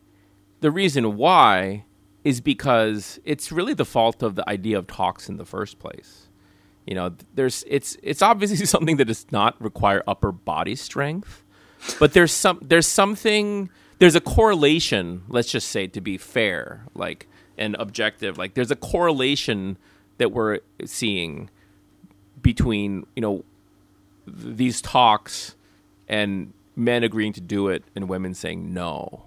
the reason why is because it's really the fault of the idea of talks in the first place. You know, there's it's it's obviously something that does not require upper body strength, but there's some there's something there's a correlation, let's just say to be fair, like and objective, like there's a correlation that we're seeing between, you know, these talks and men agreeing to do it and women saying no.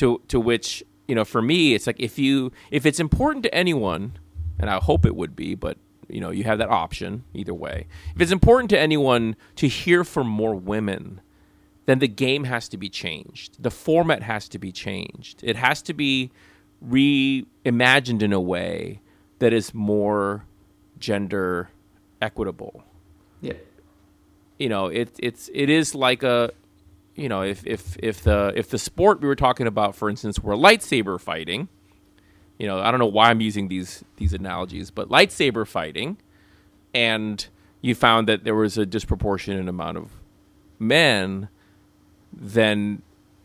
To to which, you know, for me it's like if you if it's important to anyone, and I hope it would be, but you know, you have that option either way. If it's important to anyone to hear from more women, then the game has to be changed. The format has to be changed. It has to be reimagined in a way that is more gender equitable. Yeah. You know, it it's it is like a you know, if if if the if the sport we were talking about, for instance, were lightsaber fighting, you know, I don't know why I'm using these these analogies, but lightsaber fighting, and you found that there was a disproportionate amount of men, then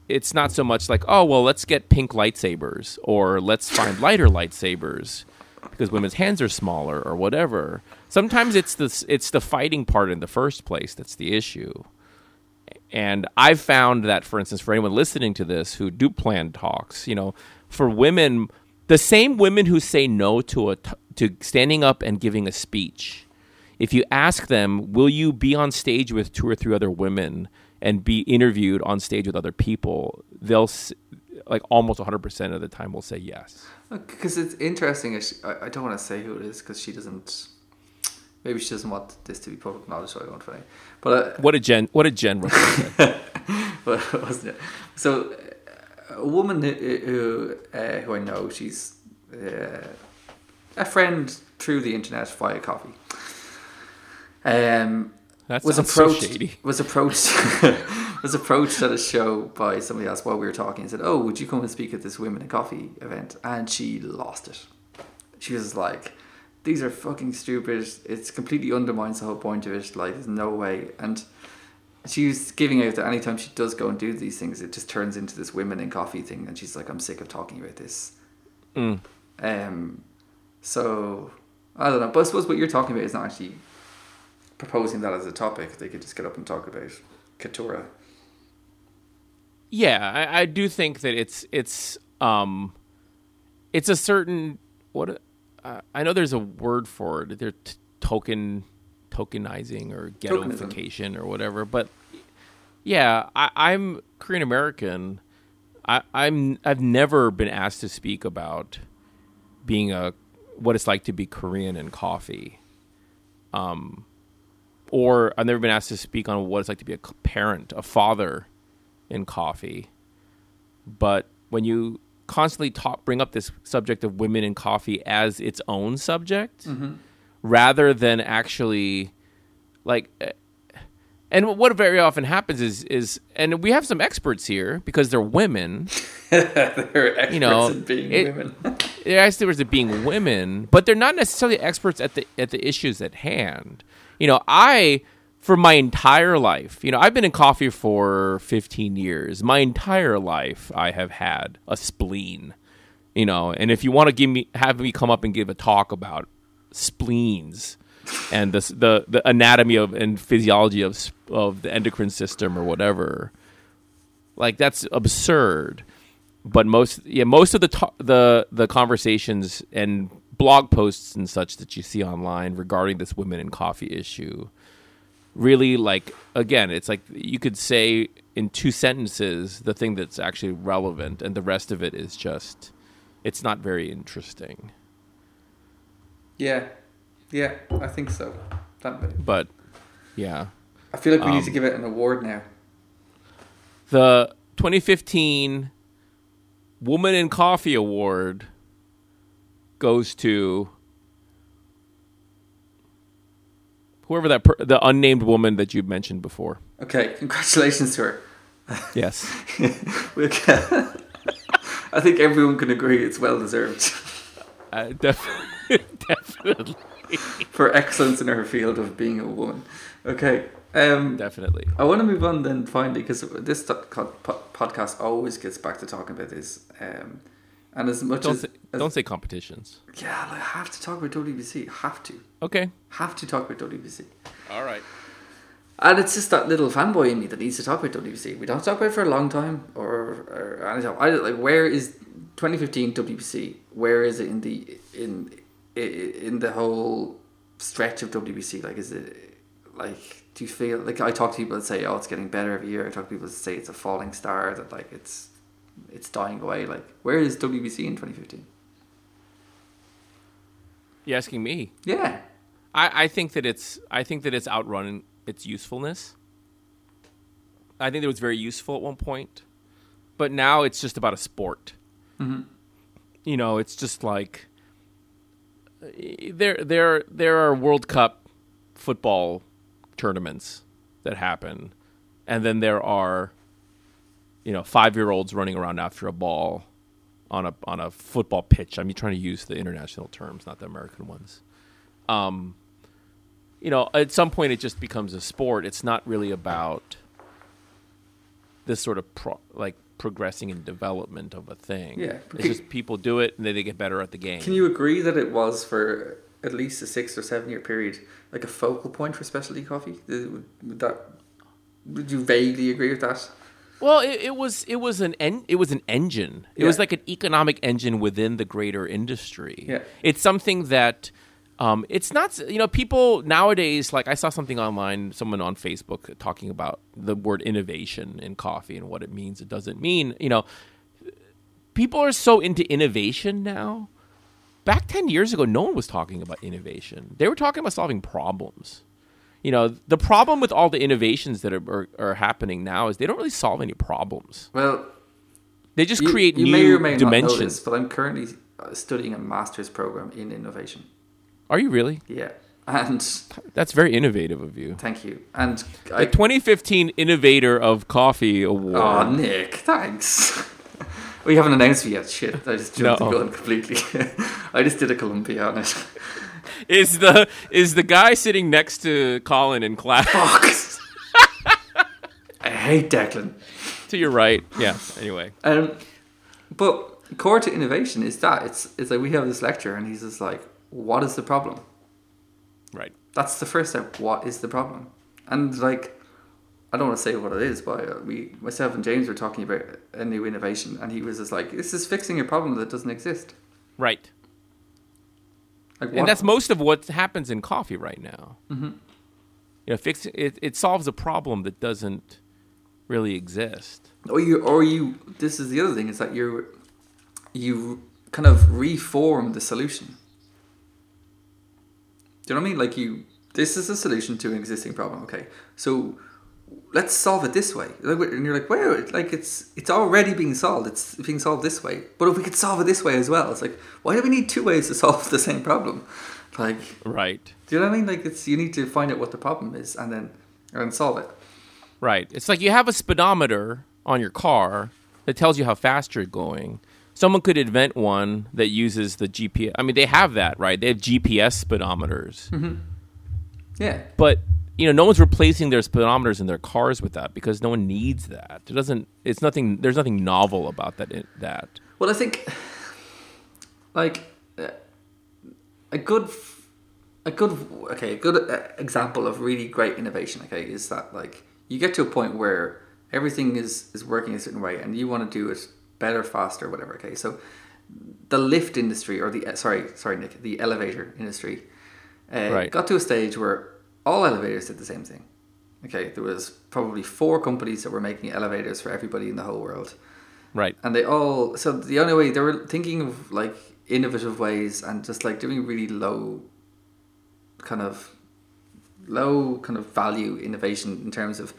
it's not so much like, oh well, let's get pink lightsabers or let's find lighter lightsabers because women's hands are smaller or whatever. Sometimes it's the it's the fighting part in the first place that's the issue. And I've found that, for instance, for anyone listening to this who do plan talks, you know, for women, the same women who say no to a t- to standing up and giving a speech, if you ask them, will you be on stage with two or three other women and be interviewed on stage with other people, they'll like almost 100% of the time will say yes. Because it's interesting. I don't want to say who it is because she doesn't. Maybe she doesn't want this to be public knowledge, so I won't say. But uh, What a Jen what a Russell but wasn't it? So, uh, a woman who who, uh, who I know, she's uh, a friend through the internet via coffee. Um, That was so approached shady. was approached was approached at a show by somebody else while we were talking and said, "Oh, would you come and speak at this women in coffee event?" And she lost it. She was like, "These are fucking stupid. It's completely undermines the whole point of it. Like, there's no way." And she was giving out that anytime she does go and do these things, it just turns into this women in coffee thing, and she's like, "I'm sick of talking about this." Mm. Um, so I don't know, but I suppose what you're talking about is not actually proposing that as a topic. They could just get up and talk about Caturra. Yeah, I, I do think that it's it's um, it's a certain what uh, I know. There's a word for it. They're t- token tokenizing or Tokenism. ghettoification or whatever. But yeah, I, I'm Korean American. I, I'm I've never been asked to speak about being a what it's like to be Korean in coffee. Um, or I've never been asked to speak on what it's like to be a parent, a father in coffee. But when you constantly talk, bring up this subject of women and coffee as its own subject, rather than actually like, eh, and what very often happens is is, and we have some experts here because they're women. They're experts You know, in being it- women. they're experts at being women, but they're not necessarily experts at the at the issues at hand. You know, I for my entire life, you know, I've been in coffee for 15 years. My entire life I have had a spleen. You know, and if you want to give me have me come up and give a talk about spleens and the the, the anatomy of and physiology of of the endocrine system or whatever, like that's absurd but most yeah most of the to- the the conversations and blog posts and such that you see online regarding this women in coffee issue really like again it's like you could say in two sentences the thing that's actually relevant and the rest of it is just it's not very interesting Yeah, yeah, I think so. That, but yeah I feel like we need to Um, give it an award now. the 2015 Woman in Coffee Award goes to whoever that per- the unnamed woman that you've mentioned before. Okay, congratulations to her. Yes. I think everyone can agree it's well deserved Uh, def- definitely. for excellence in her field of being a woman. Okay, um, Definitely. I want to move on then finally because this to- co- po- podcast always gets back to talking about this. Um, and as much Don't as, say, as don't say competitions. yeah, I have to talk about WBC. Have to, Okay. have to talk about WBC. All right. And it's just that little fanboy in me that needs to talk about WBC. We don't talk about it for a long time or, or anytime. I like where is 2015 WBC? Where is it in the in in the whole stretch of WBC? Like, is it like? Do you feel like I talk to people that say, "Oh, it's getting better every year." I talk to people that say it's a falling star. That like it's it's dying away. Like, where is WBC in 2015? You asking me? Yeah, I, I think that it's I think that it's outrun its usefulness. I think it was very useful at one point, but now it's just about a sport. Mm-hmm. You know, it's just like there there there are World Cup football tournaments that happen, and then there are you know five year olds running around after a ball on a on a football pitch. I'm trying to use the international terms, not the American ones um, you know, at some point it just becomes a sport. It's not really about this sort of pro- like progressing and development of a thing. Yeah, it's can- just people do it and then they get better at the game. Can you agree that it was for at least a six or seven year period like a focal point for specialty coffee? Would that would you vaguely agree with that? Well, it, it was it was an en- it was an engine. It was like an economic engine within the greater industry. Yeah. It's something that um, it's not you know people nowadays like I saw something online someone on Facebook talking about the word innovation in coffee and what it means it doesn't mean you know people are so into innovation now. Back 10 years ago no one was talking about innovation. They were talking about solving problems you know the problem with all the innovations that are, are, are happening now is they don't really solve any problems Well, they just you, create you new may or may not dimensions this, but I'm currently uh, studying a master's program in innovation. are you really Yeah, and that's very innovative of you thank you. And the I, 2015 innovator of coffee award oh Nick, thanks. we haven't announced it yet. Shit, I just jumped No. the gun completely. I just did a Colombia on it. is the is the guy sitting next to Colin in class I hate Declan. to your right yeah anyway Um, but core to innovation is that it's it's like we have this lecture and he's just like, what is the problem? right That's the first step. What is the problem? And like, I don't want to say what it is, but uh, we myself and James were talking about a new innovation, and he was just like, this is fixing a problem that doesn't exist. right Like, and that's most of what happens in coffee right now mm-hmm. you know fix it, it solves a problem that doesn't really exist or you or you. This is the other thing is that you you kind of reform the solution. Do you know what I mean? Like you, this is a solution to an existing problem. Okay, so let's solve it this way. And you're like, wait, like it's it's already being solved. It's being solved this way. But if we could solve it this way as well, it's like, why do we need two ways to solve the same problem? Like, right do you know what I mean? Like, it's you need to find out what the problem is and then and solve it. Right. It's like you have a speedometer on your car that tells you how fast you're going. Someone could invent one that uses the GPS. I mean, they have that, right? They have GPS speedometers. Mm-hmm. Yeah. But, you know, no one's replacing their speedometers in their cars with that because no one needs that. It doesn't it's nothing there's nothing novel about that that. Well, I think, like, uh, a good, a good, okay, a good uh, example of really great innovation, okay, is that like you get to a point where everything is is working a certain way, and you want to do it better, faster, whatever. Okay, so the lift industry, or the uh, sorry, sorry, Nick, the elevator industry, uh, Right. got to a stage where all elevators did the same thing. Okay, there was probably four companies that were making elevators for everybody in the whole world Right. and they all so the only way they were thinking of like innovative ways and just like doing really low kind of low kind of value innovation in terms of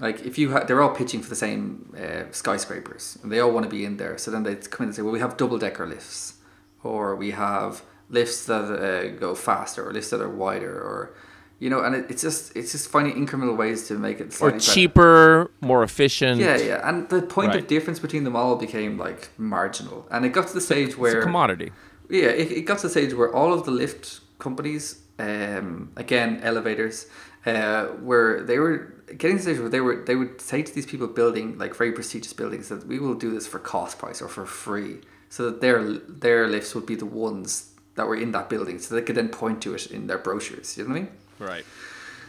like if you ha- they're all pitching for the same uh, skyscrapers and they all want to be in there so then they come in and say well we have double decker lifts or we have lifts that uh, go faster or lifts that are wider or you know and it, it's just it's just finding incremental ways to make it or slightly better. cheaper, more efficient. yeah yeah and the point Right. of difference between them all became like marginal and it got to the stage It's a where commodity. yeah, it, it got to the stage where all of the lift companies, um, again elevators, uh, where they were getting to the stage where they were they would say to these people building like very prestigious buildings that we will do this for cost price or for free, so that their their lifts would be the ones that were in that building, so they could then point to it in their brochures. You know what I mean? Right.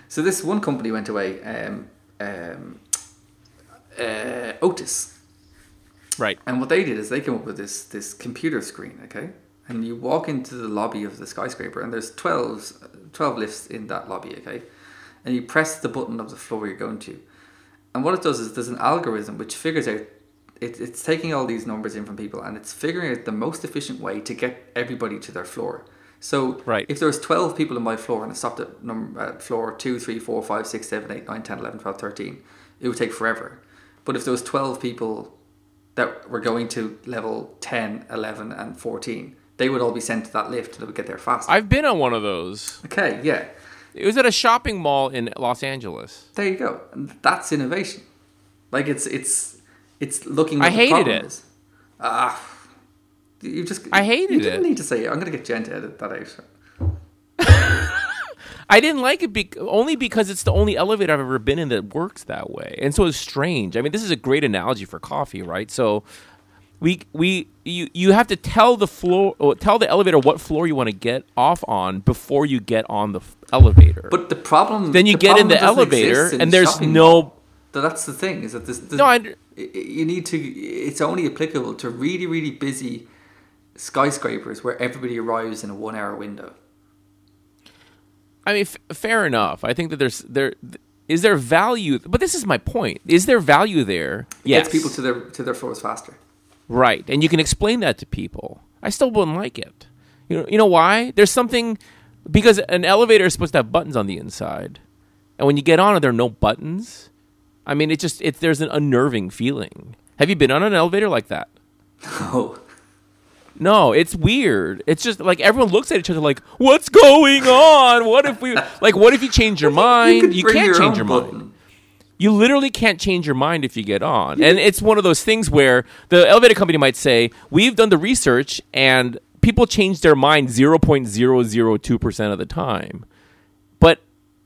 So this one company went away, um, um, uh, Otis. Right. And what they did is they came up with this this computer screen, okay? And you walk into the lobby of the skyscraper, and there's 12, 12 lifts in that lobby, okay? And you press the button of the floor you're going to. And what it does is there's an algorithm which figures out it, it's taking all these numbers in from people and it's figuring out the most efficient way to get everybody to their floor. So Right. if there was 12 people in my floor and I stopped at number at floor 2, 3, 4, 5, 6, 7, 8, 9, 10, 11, 12, 13, it would take forever. But if there was 12 people that were going to level 10, 11, and 14, they would all be sent to that lift and they would get there faster. I've been on one of those. okay, yeah. It was at a shopping mall in Los Angeles. There you go. And that's innovation. Like it's it's it's looking. I hated it. is. Ah, you just. I hated it. You didn't it. need to say it. I'm gonna get Jen to edit that out. I didn't like it be- only because it's the only elevator I've ever been in that works that way, and so it's strange. I mean, this is a great analogy for coffee, right? So, we we you you have to tell the floor, or tell the elevator what floor you want to get off on before you get on the f- elevator. But the problem. then you the get in the elevator, in and there's shopping no. That's the thing. Is that this? this No, I under- y- y- you need to. It's only applicable to really really busy skyscrapers where everybody arrives in a one hour window. I mean, f- fair enough. I think that there's there is there value, but this is my point. Is there value there? It Yes, Gets people to their to their floors faster. Right, and you can explain that to people. I still wouldn't like it. You know, you know why? There's something because an elevator is supposed to have buttons on the inside, and when you get on it, there are no buttons. I mean, it just it there's an unnerving feeling. Have you been on an elevator like that? Oh. No, it's weird. It's just like everyone looks at each other like, "What's going on? What if we like? What if you change your mind? You, bring can't your change your button. mind. You literally can't change your mind if you get on. And it's one of those things where the elevator company might say, "We've done the research and people change their mind 0.002% of the time." But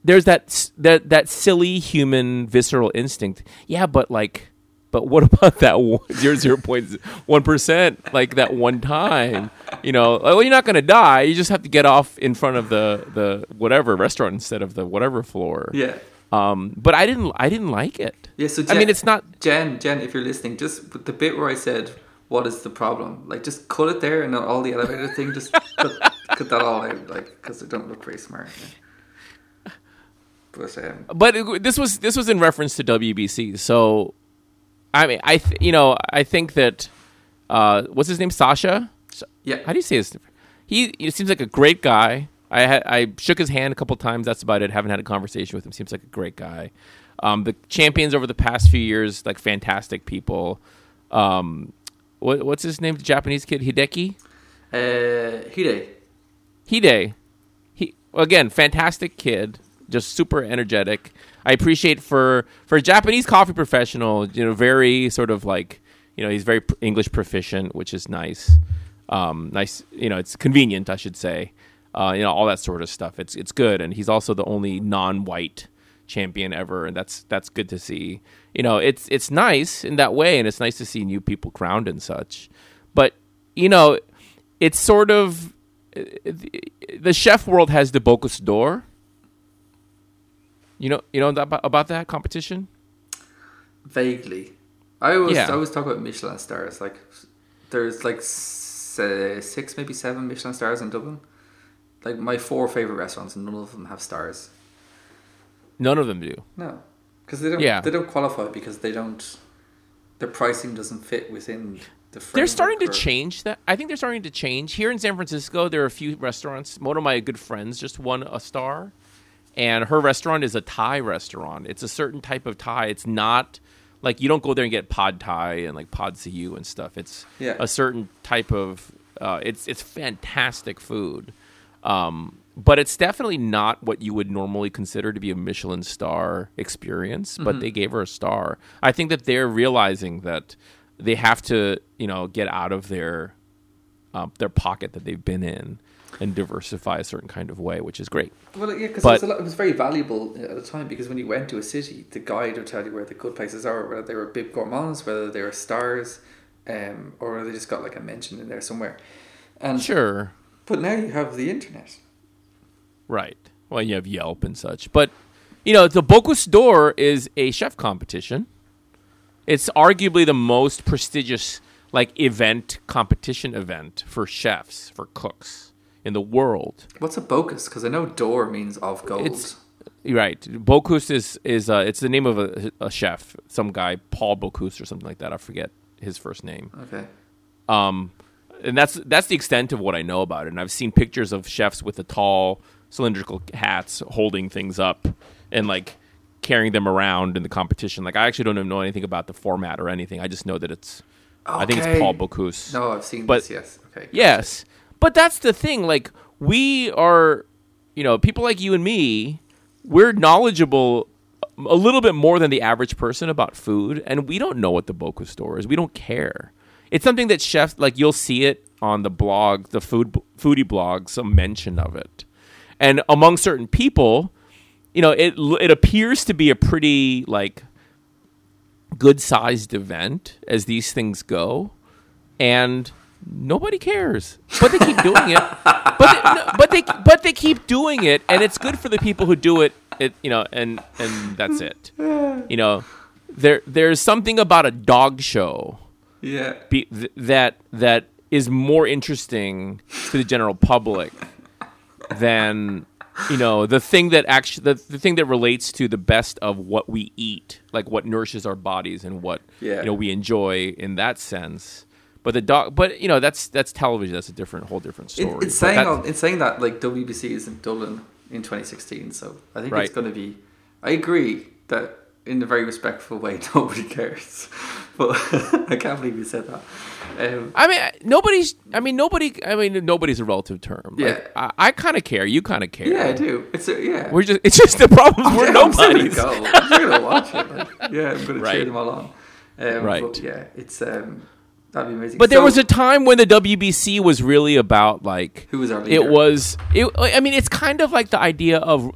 there's that that that silly human visceral instinct. Yeah, but like but what about that one- zero zero point one percent? Like that one time, you know? Well, you're not gonna die. You just have to get off in front of the the whatever restaurant instead of the whatever floor. Yeah. Um, but I didn't. I didn't like it. Yeah, so I mean, it's not. Jen, Jen, if you're listening, just the bit where I said, "What is the problem?" Like, just cut it there, and not all the elevator thing. Just cut, cut that all out, like, because it don't look very smart. yeah. But um, But it, this was this was in reference to WBC. So, I mean, I th- you know I think that uh, what's his name, Sasha. yeah, How do you say this? He, he seems like a great guy. I had I shook his hand a couple times. That's about it. Haven't had a conversation with him. Seems like a great guy. Um, the champions over the past few years, like fantastic people. Um, what, what's his name? The Japanese kid Hideki. uh, Hide. Hide. He again, fantastic kid, just super energetic. I appreciate for for a Japanese coffee professional, you know, very sort of like, you know, he's very English proficient, which is nice. Um, nice, you know, it's convenient, I should say. Uh, you know, all that sort of stuff. It's it's good, and he's also the only non-white champion ever, and that's that's good to see. You know, it's it's nice in that way, and it's nice to see new people crowned and such. But you know, it's sort of the chef world has the Bocuse d'Or. You know, you know that, about that competition. Vaguely, I always Yeah. I always talk about Michelin stars. Like, there's like six, maybe seven Michelin stars in Dublin. Like my four favorite restaurants, none of them have stars. None of them do. No, because they don't. Yeah. They don't qualify because they don't. Their pricing doesn't fit within the. They're starting to change that. I think they're starting to change here in San Francisco. There are a few restaurants. One of my good friends just won a star, and her restaurant is a Thai restaurant. It's a certain type of Thai. It's not like you don't go there and get pad Thai and like pad see ew and stuff. It's Yeah. a certain type of. Uh, it's it's fantastic food, um, but it's definitely not what you would normally consider to be a Michelin star experience. But they gave her a star. I think that they're realizing that they have to, you know, get out of their um, their pocket that they've been in and diversify a certain kind of way, which is great. Well, yeah, because it, was it was very valuable at the time because when you went to a city, the guide would tell you where the good places are, whether they were bib gourmands, whether they were stars, um, or whether they just got like a mention in there somewhere. And Sure. but now you have the internet. Right. Well, you have Yelp and such. But, you know, the Bocuse d'Or is a chef competition. It's arguably the most prestigious, like, event, competition event for chefs, for cooks in the world. What's a Bocuse? Because I know d'Or means of gold. It's- Right. Bocuse is, is uh, it's the name of a, a chef, some guy, Paul Bocuse or something like that. I forget his first name. okay. Um, and that's that's the extent of what I know about it. And I've seen pictures of chefs with the tall cylindrical hats holding things up and like carrying them around in the competition. Like I actually don't even know anything about the format or anything. I just know that it's I think it's Paul Bocuse. No, I've seen But- this. Yes. Okay. Yes. But that's the thing. Like, we are, you know, people like you and me, we're knowledgeable a little bit more than the average person about food, and we don't know what the Bocuse d'Or is. We don't care. It's something that chefs, like, you'll see it on the blog, the food foodie blog, some mention of it. And among certain people, you know, it it appears to be a pretty like good sized event as these things go, and nobody cares. But they keep doing it. But they, no, but they but they keep doing it, and it's good for the people who do it. It you know, and and that's it. You know, there there's something about a dog show Yeah. be, th- that that is more interesting to the general public than you know the thing that actually the, the thing that relates to the best of what we eat like what nourishes our bodies and what Yeah. you know we enjoy in that sense but the dog but you know that's that's television that's a different whole different It, story it's But saying that- it's saying that like WBC is in Dublin in 2016, so I think Right. it's going to be. I agree that in a very respectful way, nobody cares, but I can't believe you said that. Um, I mean, nobody's. I mean, nobody. I mean, nobody's a relative term. Like, Yeah. I, I kind of care. You kind of care. yeah, I do. It's a, yeah. We're just. It's just the problem. We're Yeah, I'm gonna go. I'm gonna watch it. Like, yeah, I'm gonna cheer Right. them all on. Um, Right. But yeah, it's um, that'd be amazing. But there was a time when the WBC was really about like Who was our It was. It. I mean, it's kind of like the idea of.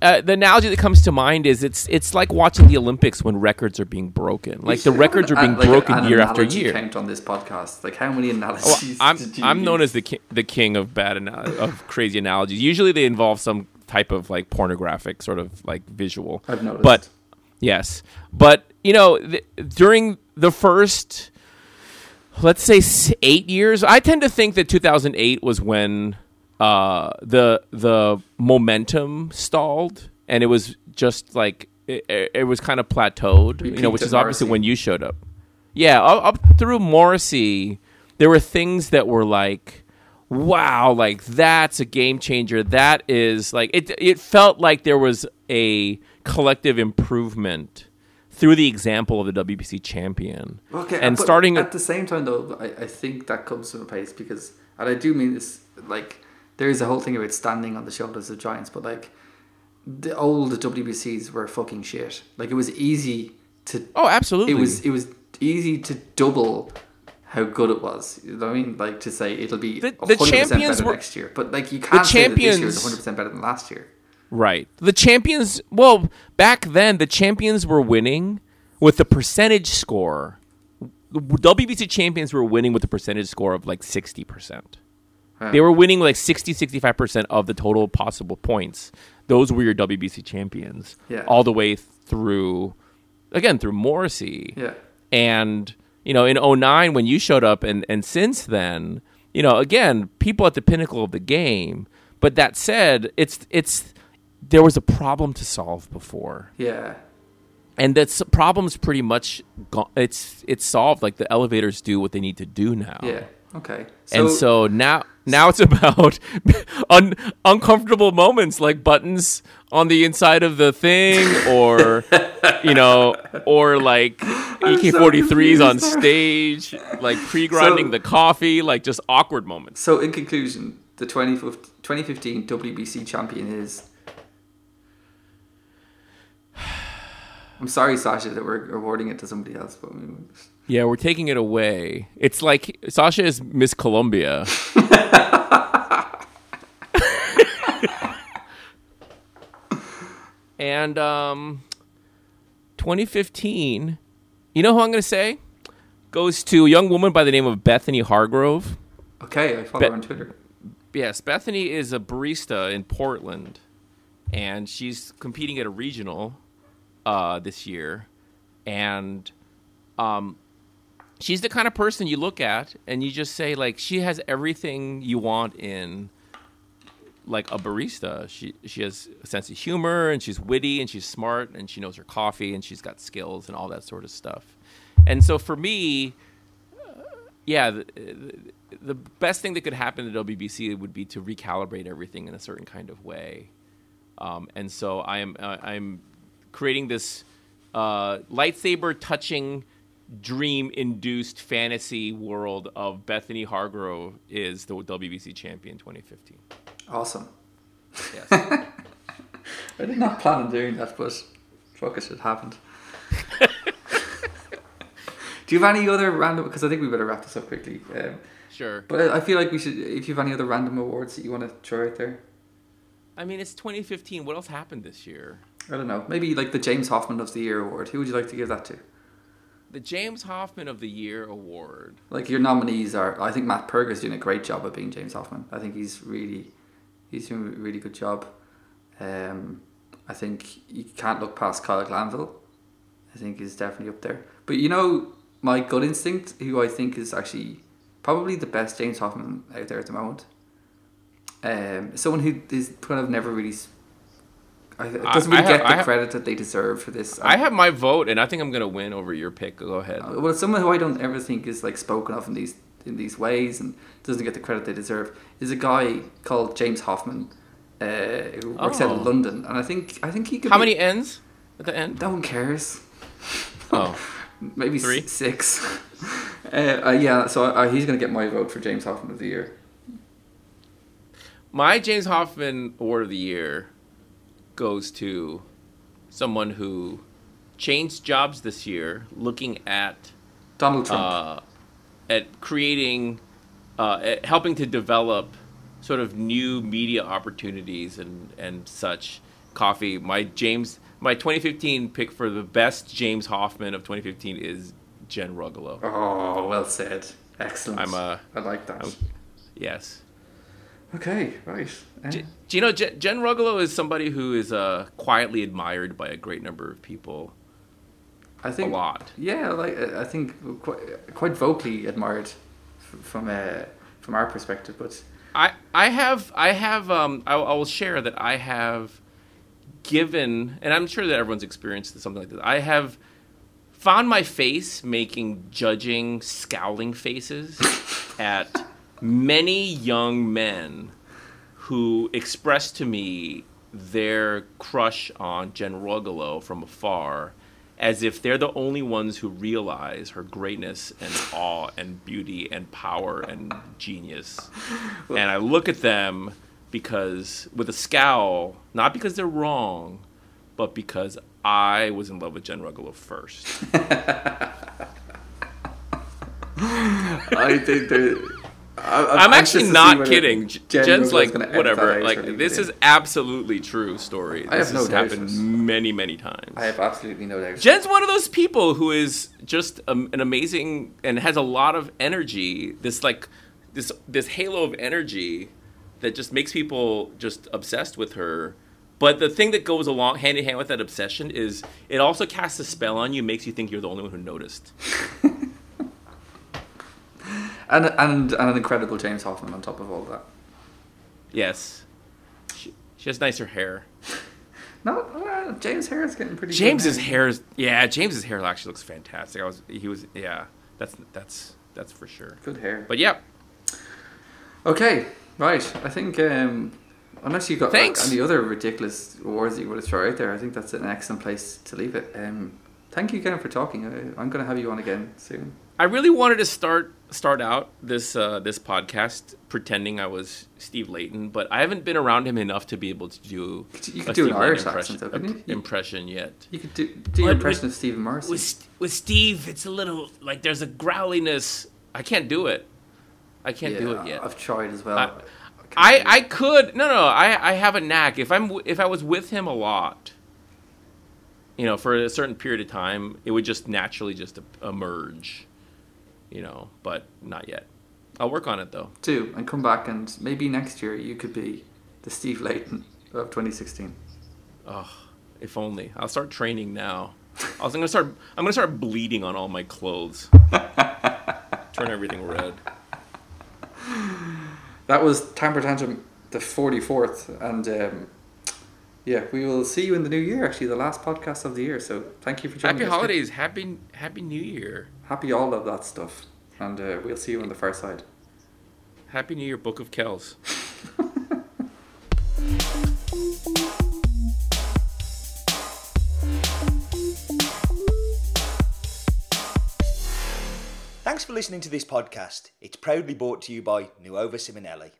Uh, the analogy that comes to mind is it's it's like watching the Olympics when records are being broken. Like the records are being an- like broken an year after year. Count on this podcast. Like how many Well. I'm I'm known as the ki- the king of bad of crazy analogies. Usually they involve some type of like pornographic sort of like visual. I've noticed. But yes, but you know th- during the first let's say 8 years, I tend to think that 2008 was when uh, the the momentum stalled and it was just like it, it was kind of plateaued, We you know, which is obviously when you showed up. Yeah, up, up through Morrissey, there were things that were like, wow, like that's a game changer. That is like it. It felt like there was a collective improvement through the example of the WBC champion. Okay, and starting at the same time though, I, I think that comes from a place because, and I do mean this like there is a whole thing about standing on the shoulders of giants, but like the old WBCs were fucking shit. Like it was easy to oh, absolutely, it was it was easy to double how good it was. You know what I mean? Like to say it'll be The- the 100% champions better were- next year, but like you can't say that this year is 100 percent better than last year. Right. The champions, well, back then, the champions were winning with the percentage score. WBC champions were winning with a percentage score of like 60%. Huh. They were winning like 60, 65% of the total possible points. Those were your WBC champions. Yeah. All the way through, again, through Morrissey. Yeah. And, you know, in 09, when you showed up, and, and since then, you know, again, people at the pinnacle of the game. But that said, it's, it's, there was a problem to solve before. Yeah. And that problem's pretty much, go- it's, it's solved. Like the elevators do what they need to do now. Yeah. Okay. and so now, Now it's about un- uncomfortable moments like buttons on the inside of the thing, or you know, or like EK-43s on stage, like pre-grinding So- the coffee, like just awkward moments. So, in conclusion, the 2015 2015 WBC champion is. I'm sorry, Sasha, that we're awarding it to somebody else, but mean, Yeah, we're taking it away. It's like Sasha is Miss Colombia. and um 2015, you know who I'm going to say? Goes to a young woman by the name of Bethany Hargrove. okay, I follow Be- her on Twitter. Yes, Bethany is a barista in Portland, and she's competing at a regional uh, this year, and um, she's the kind of person you look at and you just say like she has everything you want in like a barista. She she has a sense of humor and she's witty and she's smart and she knows her coffee and she's got skills and all that sort of stuff. And so for me, uh, yeah, the, the, best thing that could happen to WBC would be to recalibrate everything in a certain kind of way. Um, and so I am uh, I'm creating this uh, lightsaber touching dream induced fantasy world of Bethany Hargrove is the WBC champion 2015. Awesome. Yes. I did not plan on doing that, but fuck it, it happened. Do you have any other random? Because I think we better wrap this up quickly. Um, sure. but I I feel like we should. If you have any other random awards that you want to throw out there, I mean, it's 2015. What else happened this year? I don't know. Maybe like the James Hoffmann of the Year award. Who would you like to give that to? The James Hoffmann of the Year award. Like your nominees are. I think Matt Perger's doing a great job of being James Hoffmann. I think he's really, he's doing a really good job. Um, I think you can't look past Kyle Glanville. I think he's definitely up there. But you know, my gut instinct, who I think is actually probably the best James Hoffmann out there at the moment. Um, someone who is kind of never really. S- I, I- doesn't I really have- get I the have- credit that they deserve for this. I have my vote, and I think I'm going to win over your pick. Go ahead. Uh, well, someone who I don't ever think is like spoken of in these in these ways and doesn't get the credit they deserve is a guy called James Hoffmann, uh, who works out Oh. of London, and I think I think he could. How be- many ends at the end? No one cares. Oh, Maybe Three? s- six. uh, uh, yeah, so uh, he's going to get my vote for James Hoffmann of the year. my James Hoffmann award of the year goes to someone who changed jobs this year, looking at Donald Trump. uh, at creating, uh, at helping to develop sort of new media opportunities and and such. Coffee. My James, my 2015 pick for the best James Hoffmann of 2015 is Jen Rugolo. oh, well said. Excellent. I'm, uh, I like that. I'm- Yes. okay, right. J- do you know Jen, Jen Rugolo is somebody who is uh, quietly admired by a great number of people I think a lot. Yeah, like uh, I think quite, quite vocally admired from uh, from our perspective, but I I have I have um I, I will share that I have given and I'm sure that everyone's experienced something like this. I have found my face making judging scowling faces at many young men who expressed to me their crush on Jen Rugolo from afar as if they're the only ones who realize her greatness and awe and beauty and power and genius. and I look at them because with a scowl, not because they're wrong, but because I was in love with Jen Rugolo first. I think that. I'm actually not kidding. J- Jen's like whatever. Like this is absolutely true story. This I have no has happened many, many times. I have absolutely no doubt. Jen's one of those people who is just um, an amazing and has a lot of energy. This like this this halo of energy that just makes people just obsessed with her. But the thing that goes along hand in hand with that obsession is it also casts a spell on you, makes you think you're the only one who noticed. and and and an incredible James Hoffmann on top of all that. Yes, she, she has nicer hair. No, uh, James Harris getting pretty. James's hair is yeah. James's hair actually looks fantastic. I was he was yeah. That's that's that's for sure. Good hair. But yeah, Okay, Right. I think um, unless you've got like, Thanks. any other ridiculous awards that you want to throw out there, I think that's an excellent place to leave it. Um, thank you again for talking. I, I'm going to have you on again soon. I really wanted to start start out this uh, this podcast pretending I was Steve Leighton, but I haven't been around him enough to be able to do. You could a do an Steve Irish Leighton accent, though, couldn't you? You- Impression yet. You could do, do your What- impression with- of Steve Morrison. With with Steve, it's a little like there's a growliness. I can't do it. I can't do it yet. I've tried as well. I- I, I could no no I, I have a knack if I'm if I was with him a lot you know for a certain period of time it would just naturally just emerge you know but not yet I'll work on it though do and come back and maybe next year you could be the Steve Leighton of 2016. oh if only I'll start training now I was gonna start I'm gonna start bleeding on all my clothes turn everything red That was Tamper Tantrum, the 44th, and um, yeah, we will see you in the new year. Actually, the last podcast of the year. So thank you for joining us. happy holidays happy happy new year Happy all of that stuff, and uh, we'll see you on the far side. happy new year book of kells Thanks for listening to this podcast. It's proudly brought to you by Nuova Simonelli.